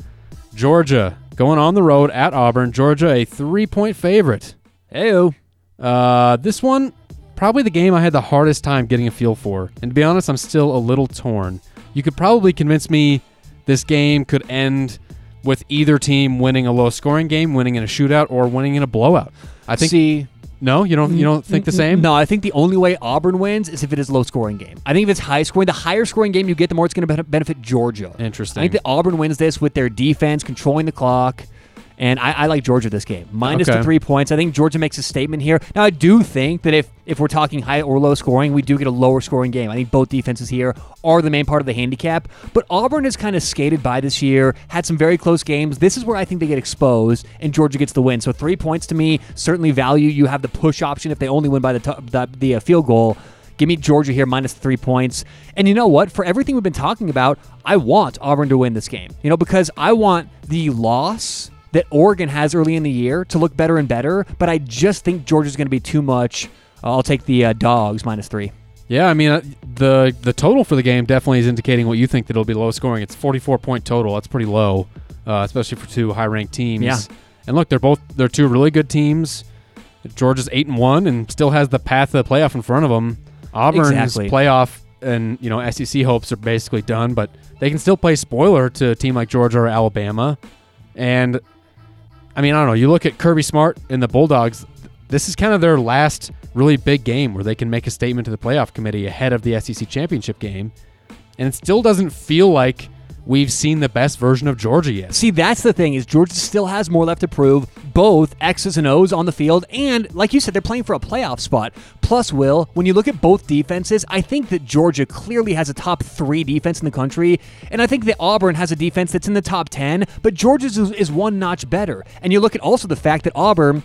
Georgia going on the road at Auburn. Georgia, a three-point favorite. Heyo. Uh, this one, probably the game I had the hardest time getting a feel for. And to be honest, I'm still a little torn. You could probably convince me this game could end with either team winning a low-scoring game, winning in a shootout, or winning in a blowout. I think. See, no, you don't. You mm-hmm. don't think the same? No, I think the only way Auburn wins is if it is low scoring game. I think if it's high scoring, the higher scoring game you get, the more it's going to benefit Georgia. Interesting. I think that Auburn wins this with their defense controlling the clock. And I, I like Georgia this game. Minus Okay. the three points. I think Georgia makes a statement here. Now, I do think that if, if we're talking high or low scoring, we do get a lower scoring game. I think both defenses here are the main part of the handicap. But Auburn has kind of skated by this year, had some very close games. This is where I think they get exposed, and Georgia gets the win. So three points to me, certainly value. You have the push option if they only win by the, t- the, the uh, field goal. Give me Georgia here minus three points. And you know what? For everything we've been talking about, I want Auburn to win this game. You know, because I want the loss that Oregon has early in the year to look better and better. But I just think Georgia's going to be too much. I'll take the uh, dogs minus three. Yeah, I mean uh, the the total for the game definitely is indicating what you think that it'll be low scoring. It's 44 point total. That's pretty low, uh, especially for two high ranked teams. Yeah. And look, they're both they're two really good teams. Georgia's eight and one and still has the path to the playoff in front of them. Auburn's Exactly. playoff and you know SEC hopes are basically done, but they can still play spoiler to a team like Georgia or Alabama. And I mean, I don't know. You look at Kirby Smart and the Bulldogs. This is kind of their last really big game where they can make a statement to the playoff committee ahead of the SEC championship game, and it still doesn't feel like we've seen the best version of Georgia yet. See, that's the thing is Georgia still has more left to prove, both X's and O's on the field, and like you said, they're playing for a playoff spot. Plus, Will, when you look at both defenses, I think that Georgia clearly has a top three defense in the country, and I think that Auburn has a defense that's in the top ten, but Georgia's is, is one notch better. And you look at also the fact that Auburn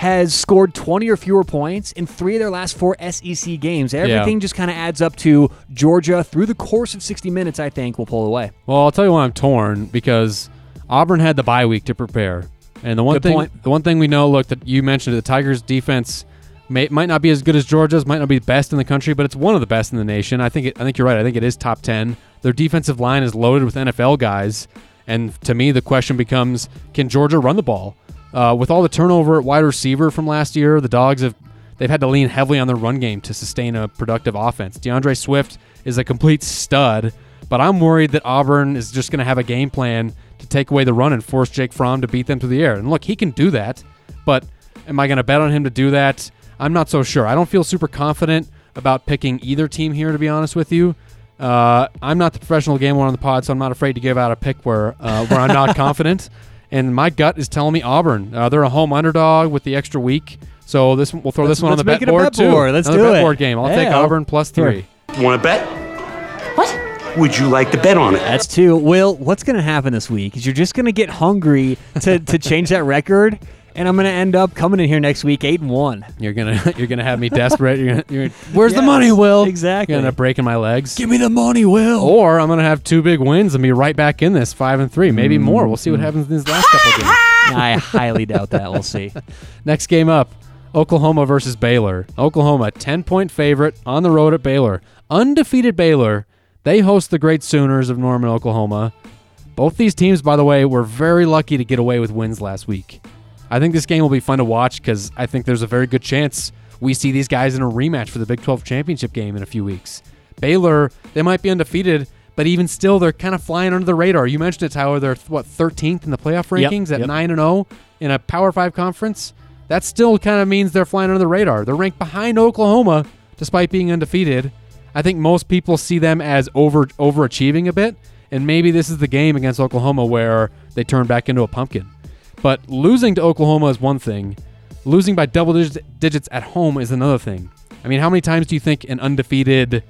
has scored 20 or fewer points in three of their last four SEC games. Everything just kind of adds up to Georgia through the course of 60 minutes, I think, will pull away. Well, I'll tell you why I'm torn because Auburn had the bye week to prepare. And the one Good thing, point. the one thing we know, look, that you mentioned, the Tigers' defense may, might not be as good as Georgia's, might not be the best in the country, but it's one of the best in the nation. I think, it, I think you're right. I think it is top ten. Their defensive line is loaded with NFL guys, and to me, the question becomes: Can Georgia run the ball? Uh, with all the turnover at wide receiver from last year, the Dogs have they've had to lean heavily on their run game to sustain a productive offense. D'Andre Swift is a complete stud, but I'm worried that Auburn is just going to have a game plan to take away the run and force Jake Fromm to beat them through the air. And look, he can do that, but am I going to bet on him to do that? I'm not so sure. I don't feel super confident about picking either team here, to be honest with you. Uh, I'm not the professional gambler on the pod, so I'm not afraid to give out a pick where uh, where I'm not confident. And my gut is telling me Auburn. Uh, they're a home underdog with the extra week, so this we'll throw Let's- this one on the let's bet board bet too. board. Let's Another do bet it. board game. I'll take Yeah, I'll- Auburn plus Here. three. Want to bet? What? Would you like to bet on it? That's two. Will, what's going to happen this week is you're just going to get hungry to, to change that record, and I'm going to end up coming in here next week eight and one. You're gonna you're gonna have me desperate. You're gonna, you're, where's the money, Will? exactly. You're gonna end up breaking my legs. Give me the money, Will. Or I'm gonna have two big wins and be right back in this five and three, maybe mm. more. We'll see what mm. happens in these last couple games. I highly doubt that. We'll see. Next game up, Oklahoma versus Baylor. Oklahoma, 10 point favorite on the road at Baylor. Undefeated Baylor. They host the great Sooners of Norman, Oklahoma. Both these teams, by the way, were very lucky to get away with wins last week. I think this game will be fun to watch because I think there's a very good chance we see these guys in a rematch for the Big 12 championship game in a few weeks. Baylor, they might be undefeated, but even still, they're kind of flying under the radar. You mentioned it, Tyler. They're what 13th in the playoff Yep, rankings at yep. nine and zero in a Power Five conference. That still kind of means they're flying under the radar. They're ranked behind Oklahoma despite being undefeated. I think most people see them as over overachieving a bit, and maybe this is the game against Oklahoma where they turn back into a pumpkin. But losing to Oklahoma is one thing. Losing by double digits, at home is another thing. I mean, how many times do you think an undefeated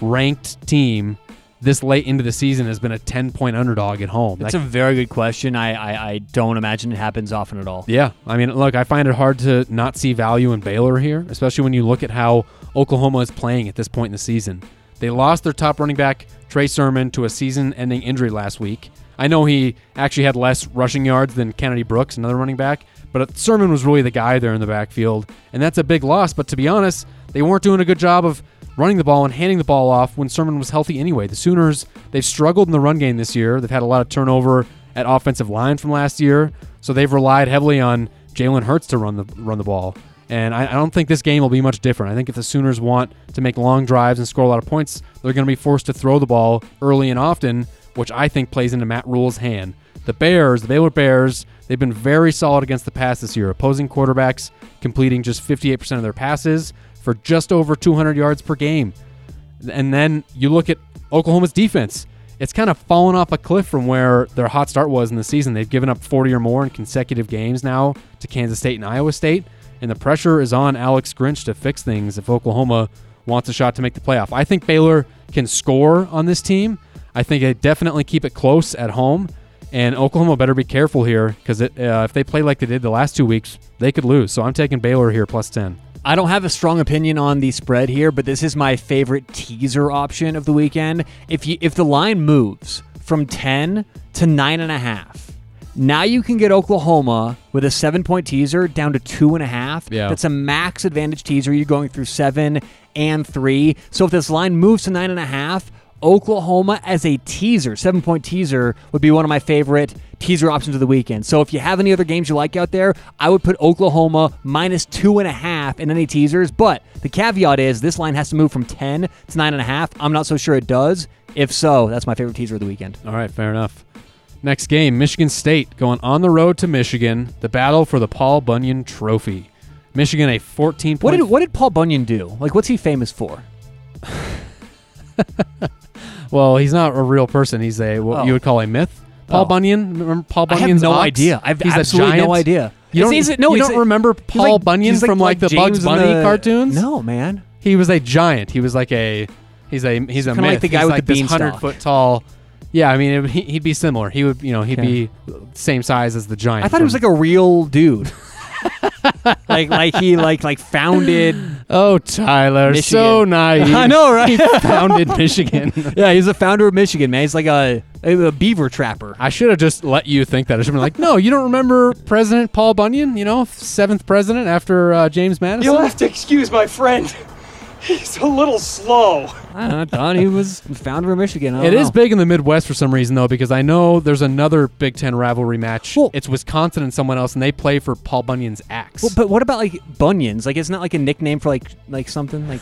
ranked team this late into the season has been a 10 point underdog at home? That's That- a very good question. I, I, I don't imagine it happens often at all. yeah, I mean, look, I find it hard to not see value in Baylor here, especially when you look at how Oklahoma is playing at this point in the season. They lost their top running back, Trey Sermon, to a season ending injury last week. I know he actually had less rushing yards than Kennedy Brooks, another running back, but Sermon was really the guy there in the backfield, and that's a big loss. But to be honest, they weren't doing a good job of running the ball and handing the ball off when Sermon was healthy anyway. The Sooners, they've struggled in the run game this year. They've had a lot of turnover at offensive line from last year, so they've relied heavily on Jalen Hurts to run the run the ball. And I, I don't think this game will be much different. I think if the Sooners want to make long drives and score a lot of points, they're going to be forced to throw the ball early and often, which I think plays into Matt Rhule's hand. The Bears, the Baylor Bears, they've been very solid against the pass this year. Opposing quarterbacks completing just 58% of their passes for just over 200 yards per game. And then you look at Oklahoma's defense. It's kind of fallen off a cliff from where their hot start was in the season. They've given up 40 or more in consecutive games now to Kansas State and Iowa State. And the pressure is on Alex Grinch to fix things if Oklahoma wants a shot to make the playoff. I think Baylor can score on this team. I think they definitely keep it close at home. And Oklahoma better be careful here because uh, if they play like they did the last two weeks, they could lose. So I'm taking Baylor here plus 10. I don't have a strong opinion on the spread here, but this is my favorite teaser option of the weekend. If you if the line moves from ten to nine and a half, now you can get Oklahoma with a seven point teaser down to two and a half. Yeah. That's a max advantage teaser. You're going through seven and three. So if this line moves to nine and a half, Oklahoma as a teaser, seven point teaser, would be one of my favorite teaser options of the weekend. So if you have any other games you like out there, I would put Oklahoma minus two and a half in any teasers. But the caveat is this line has to move from 10 to nine and a half. I'm not so sure it does. If so, that's my favorite teaser of the weekend. All right, fair enough. Next game, Michigan State going on the road to Michigan. The battle for the Paul Bunyan Trophy. Michigan a 14 What point. did what did Paul Bunyan do? Like, what's he famous for? well, he's not a real person. He's a what Oh. you would call a myth. Paul Oh. Bunyan. Remember Paul I have Bunyan's no ox? idea. I have he's absolutely a giant. no idea. You don't, Is- is it- no, you he's don't a- remember he's Paul like- Bunyan he's from like, the Bugs James in Bunny the- uh, cartoons? No, man. He was a giant. He was like a he's a he's a Kinda myth. like the guy he's with like the this beanstalk. hundred foot tall. Yeah, I mean it, he- he'd be similar. He would you know he'd Okay. be same size as the giant. I thought he was like a real dude. like like he like like founded. Oh, Tyler, so Michigan. naive. I know, right? He founded Michigan. yeah, he's the founder of Michigan, man. He's like a, a, a beaver trapper. I should have just let you think that. I should have been like, no, you don't remember President Paul Bunyan? You know, seventh president after uh, James Madison. You'll have to excuse my friend. He's a little slow. I, know, I thought he was the founder of Michigan. I It don't is know. big in the Midwest for some reason, though, because I know there's another Big Ten rivalry match. it's Wisconsin and someone else, and they play for Paul Bunyan's axe. Well, but what about like bunions? Like, isn't that like a nickname for like like something like?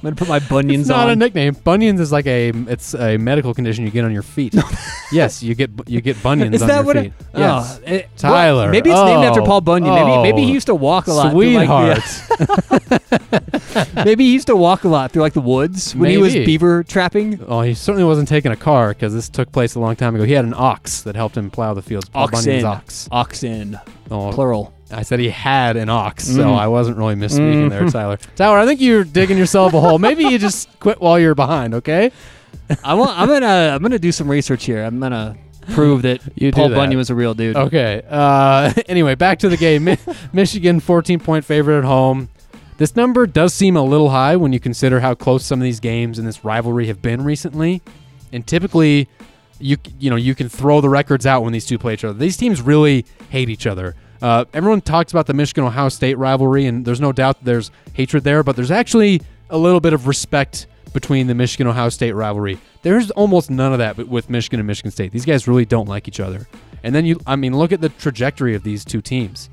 I'm gonna put my bunions on. it's not on. a nickname. Bunions is like a it's a medical condition you get on your feet. yes, you get you get bunions Is on that your what feet. Oh, it- yes, oh, it- Tyler. well, maybe it's named after Oh, Paul Bunyan. Maybe maybe he oh, used to walk a lot. through, like, the- maybe he used to walk a lot through like the woods when he was beaver trapping. Oh, he certainly wasn't taking a car because this took place a long time ago. He had an ox that helped him plow the fields. Paul Bunyan's ox. Oxen. Oh, Plural. I said he had an ox, so Mm. I wasn't really misspeaking Mm. there, Tyler. Tyler, I think you're digging yourself a hole. Maybe you just quit while you're behind, okay? I want. I'm gonna. I'm gonna do some research here. I'm gonna prove that You do Paul that. Bunyan was a real dude. Okay. Uh, anyway, back to the game. Mi- Michigan 14 point favorite at home. This number does seem a little high when you consider how close some of these games in this rivalry have been recently. And typically, you you know you can throw the records out when these two play each other. These teams really hate each other. Uh, everyone talks about the Michigan Ohio State rivalry, and there's no doubt there's hatred there, but there's actually a little bit of respect between the Michigan Ohio State rivalry. There's almost none of that with Michigan and Michigan State. These guys really don't like each other. And then you, I mean, look at the trajectory of these two teams.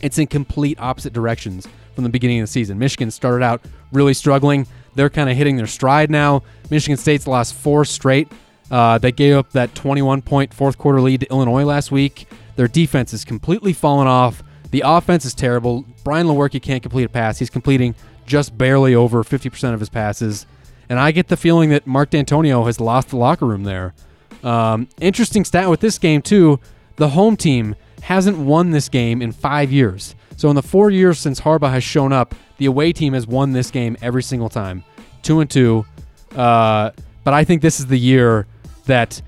It's in complete opposite directions from the beginning of the season. Michigan started out really struggling. They're kind of hitting their stride now. Michigan State's lost four straight. Uh, they gave up that 21 point fourth quarter lead to Illinois last week. Their defense is completely fallen off. The offense is terrible. Brian Lewerke can't complete a pass. He's completing just barely over 50% of his passes. And I get the feeling that Mark Dantonio has lost the locker room there. Um, interesting stat with this game, too the home team hasn't won this game in five years. So in the four years since Harbaugh has shown up, the away team has won this game every single time, two and two. Uh, but I think this is the year that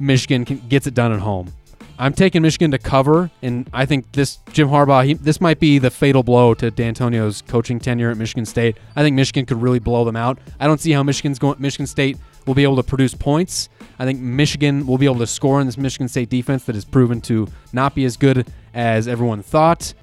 Michigan can, gets it done at home. I'm taking Michigan to cover, and I think this Jim Harbaugh, he, this might be the fatal blow to Dantonio's coaching tenure at Michigan State. I think Michigan could really blow them out. I don't see how Michigan's going. Michigan State will be able to produce points. I think Michigan will be able to score in this Michigan State defense that has proven to not be as good as everyone thought.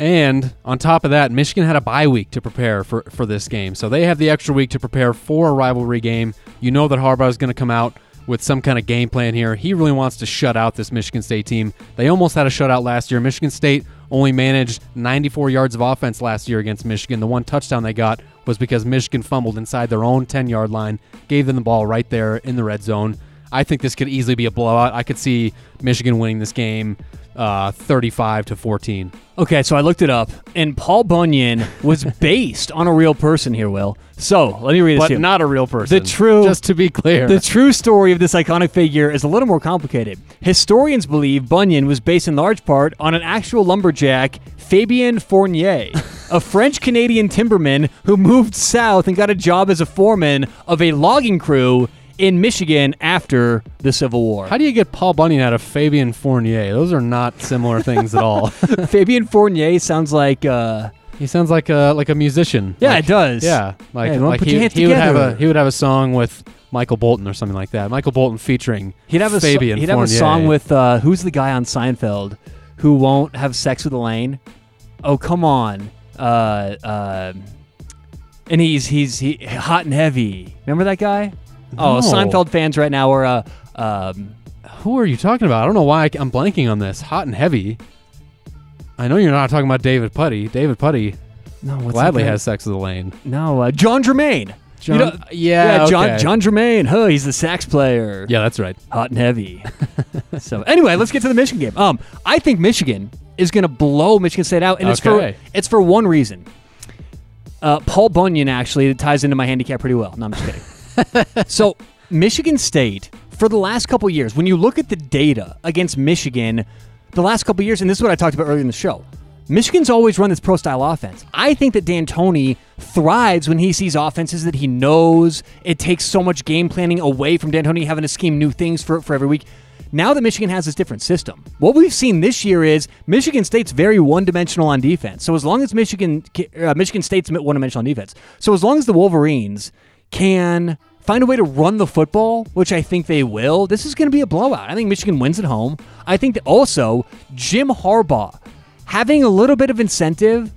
And on top of that, Michigan had a bye week to prepare for, for this game. So they have the extra week to prepare for a rivalry game. You know that Harbaugh is going to come out with some kind of game plan here. He really wants to shut out this Michigan State team. They almost had a shutout last year. Michigan State only managed 94 yards of offense last year against Michigan. The one touchdown they got was because Michigan fumbled inside their own 10 yard line, gave them the ball right there in the red zone. I think this could easily be a blowout. I could see Michigan winning this game uh, 35 to 14. Okay, so I looked it up, and Paul Bunyan was based on a real person here, Will. So let me read this But to you. not a real person. The true, Just to be clear. the true story of this iconic figure is a little more complicated. Historians believe Bunyan was based in large part on an actual lumberjack, Fabian Fournier, a French Canadian timberman who moved south and got a job as a foreman of a logging crew in Michigan after the Civil War. How do you get Paul Bunyan out of Fabian Fournier? Those are not similar things at all. Fabian Fournier sounds like. Uh, he sounds like a like a musician. Yeah, Like- it does. Yeah, like, Hey, like he, he would have a he would have a song with Michael Bolton or something like that. Michael Bolton featuring He'd have a so- he'd have a song with uh, who's the guy on Seinfeld who won't have sex with Elaine? Oh come on, uh, uh, and he's he's he hot and heavy. Remember that guy? Oh, No. Seinfeld fans right now are uh, um, Who are you talking about? I don't know why I, am blanking on this. Hot and heavy. I know you're not talking about David Puddy. David Puddy no what's gladly that guy? has sex with Elaine. no uh, John Germain. John, You know- yeah, John okay. John Germain. Huh, he's the sax player. Yeah, that's right. hot and heavy. so anyway, let's get to the Michigan game. Um, I think Michigan is going to blow Michigan State out, and it's Okay. for it's for one reason. Uh, Paul Bunyan actually it ties into my handicap pretty well. No, I'm just kidding. So Michigan State for the last couple years, when you look at the data against Michigan, the last couple years, and this is what I talked about earlier in the show. Michigan's always run this pro style offense. I think that D'Antoni thrives when he sees offenses that he knows. It takes so much game planning away from D'Antoni having to scheme new things for, for every week. now that Michigan has this different system. What we've seen this year is Michigan State's very one-dimensional on defense. So as long as Michigan uh, Michigan State's one-dimensional on defense, so as long as the Wolverines can find a way to run the football, which I think they will, this is going to be a blowout. I think Michigan wins at home. I think that also Jim Harbaugh having a little bit of incentive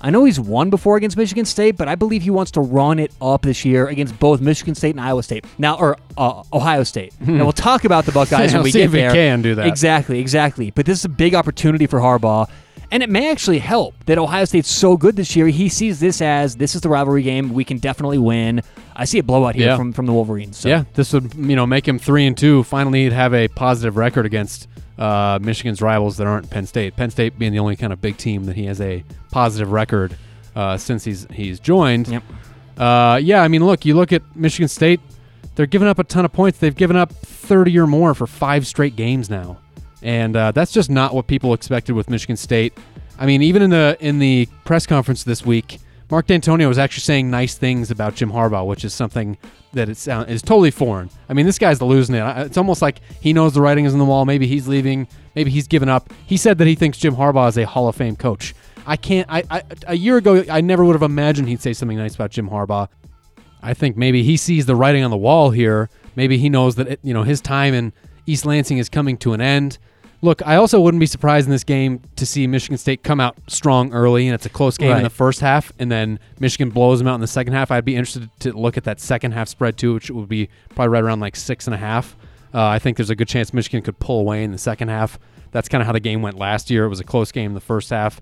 I know he's won before against Michigan State, but I believe he wants to run it up this year against both Michigan State and Iowa State. Now, or uh, Ohio State. and we'll talk about the Buckeyes when we see get if he there. can do that. Exactly, exactly. But this is a big opportunity for Harbaugh. And it may actually help that Ohio State's so good this year. He sees this as this is the rivalry game. We can definitely win. I see a blowout here Yeah. from, from the Wolverines. So. Yeah, this would you know make him three and two. Finally, he'd have a positive record against uh, Michigan's rivals that aren't Penn State. Penn State being the only kind of big team that he has a positive record uh, since he's he's joined. Yep. Uh, yeah, I mean, look, you look at Michigan State; they're giving up a ton of points. They've given up thirty or more for five straight games now, and uh, that's just not what people expected with Michigan State. I mean, even in the in the press conference this week, Mark Dantonio was actually saying nice things about Jim Harbaugh, which is something that it's, is totally foreign. I mean, this guy's losing it. It's almost like he knows the writing is on the wall. Maybe he's leaving. Maybe he's given up. He said that he thinks Jim Harbaugh is a Hall of Fame coach. I can't. I, I a year ago, I never would have imagined he'd say something nice about Jim Harbaugh. I think maybe he sees the writing on the wall here. Maybe he knows that it, you know his time in East Lansing is coming to an end. Look, I also wouldn't be surprised in this game to see Michigan State come out strong early, and it's a close game in Right. the first half, and then Michigan blows them out in the second half. I'd be interested to look at that second half spread too, which would be probably right around like six and a half. Uh, I think there's a good chance Michigan could pull away in the second half. That's kind of how the game went last year. It was a close game in the first half.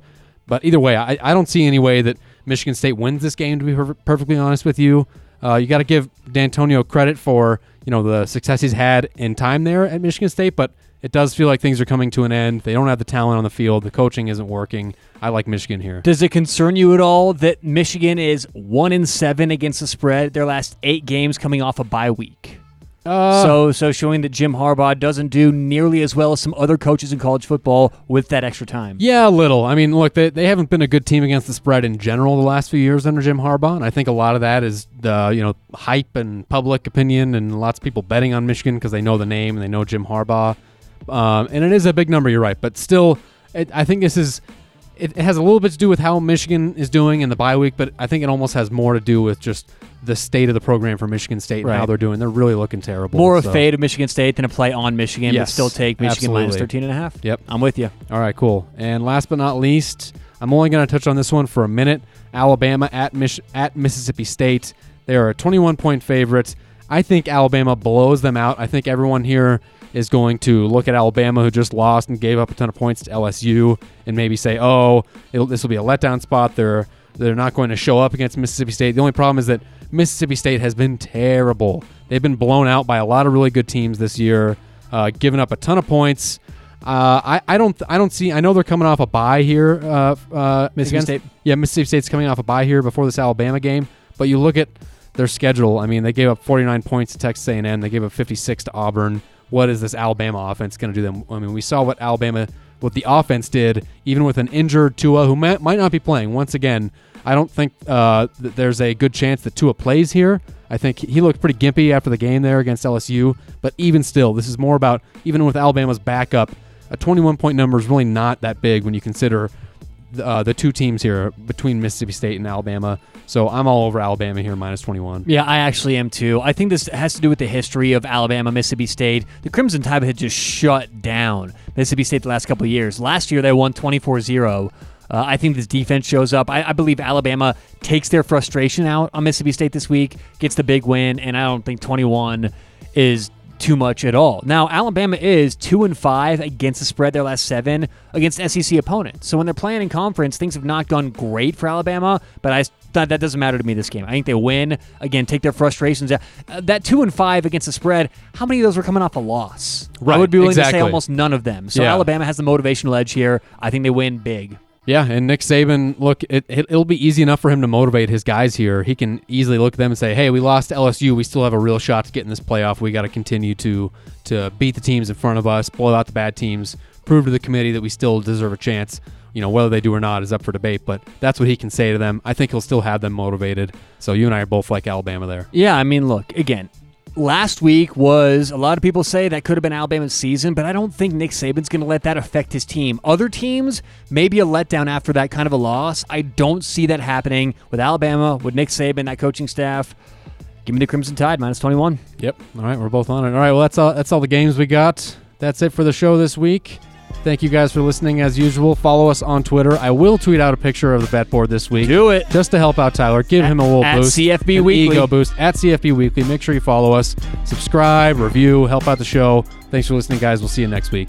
But either way, I, I don't see any way that Michigan State wins this game. To be per- perfectly honest with you, uh, you got to give Dantonio credit for you know the success he's had in time there at Michigan State, but it does feel like things are coming to an end. They don't have the talent on the field. The coaching isn't working. I like Michigan here. Does it concern you at all that Michigan is one in seven against the spread their last eight games coming off a bye week? Uh, so, so showing that Jim Harbaugh doesn't do nearly as well as some other coaches in college football with that extra time. Yeah, a little. I mean, look, they, they haven't been a good team against the spread in general the last few years under Jim Harbaugh, and I think a lot of that is the you know hype and public opinion, and lots of people betting on Michigan because they know the name and they know Jim Harbaugh, um, and it is a big number. You're right, but still, it, I think this is it, it has a little bit to do with how Michigan is doing in the bye week, but I think it almost has more to do with just the state of the program for Michigan State and how they're doing. They're really looking terrible. More a fade of Michigan State than a play on Michigan, but still take Michigan minus absolutely. 13 and a half. Yep. I'm with you. All right, cool. And last but not least, I'm only going to touch on this one for a minute. Alabama at Mich- at Mississippi State. They are a 21 point favorite. I think Alabama blows them out. I think everyone here is going to look at Alabama, who just lost and gave up a ton of points to LSU, and maybe say, "Oh, it'll, this will be a letdown spot." They're they're not going to show up against Mississippi State. The only problem is that Mississippi State has been terrible. They've been blown out by a lot of really good teams this year, uh, giving up a ton of points. Uh, I, I don't I don't see I know they're coming off a bye here. Uh, uh, Mississippi against- State. Yeah, Mississippi State's coming off a bye here before this Alabama game. But you look at their schedule. I mean, they gave up 49 points to Texas A&M. They gave up 56 to Auburn. What is this Alabama offense going to do them? I mean, we saw what Alabama, what the offense did, even with an injured Tua who might, might not be playing. Once again, I don't think uh, that there's a good chance that Tua plays here. I think he looked pretty gimpy after the game there against LSU. But even still, this is more about even with Alabama's backup, a 21 point number is really not that big when you consider uh, the two teams here between Mississippi State and Alabama. So I'm all over Alabama here, minus 21. Yeah, I actually am too. I think this has to do with the history of Alabama, Mississippi State. The Crimson Tide had just shut down Mississippi State the last couple of years. Last year, they won 24 0. Uh, I think this defense shows up. I, I believe Alabama takes their frustration out on Mississippi State this week, gets the big win, and I don't think 21 is too much at all. Now, Alabama is 2 and 5 against the spread their last 7 against SEC opponents. So when they're playing in conference, things have not gone great for Alabama, but I that, that doesn't matter to me this game. I think they win. Again, take their frustrations out. Uh, that 2 and 5 against the spread, how many of those were coming off a loss? Right, I would be willing to say almost none of them. So Yeah. Alabama has the motivational edge here. I think they win big. Yeah, and Nick Saban, look, it, it'll be easy enough for him to motivate his guys here. He can easily look at them and say, hey, we lost LSU. We still have a real shot to get in this playoff. We got to continue to to beat the teams in front of us, blow out the bad teams, prove to the committee that we still deserve a chance. You know, whether they do or not is up for debate, but that's what he can say to them. I think he'll still have them motivated. So you and I are both like Alabama there. Yeah, I mean, look, again, last week was a lot of people say that could have been Alabama's season, but I don't think Nick Saban's going to let that affect his team. Other teams, maybe a letdown after that kind of a loss. I don't see that happening with Alabama, with Nick Saban, that coaching staff. Give me the Crimson Tide minus 21. Yep. All right, we're both on it. All right, well that's all that's all the games we got. That's it for the show this week. Thank you guys for listening as usual. Follow us on Twitter. I will tweet out a picture of the bet board this week. Do it. Just to help out Tyler. Give him a little at boost. CFB Weekly. Ego boost at CFB Weekly. Make sure you follow us. Subscribe, review, help out the show. Thanks for listening, guys. We'll see you next week.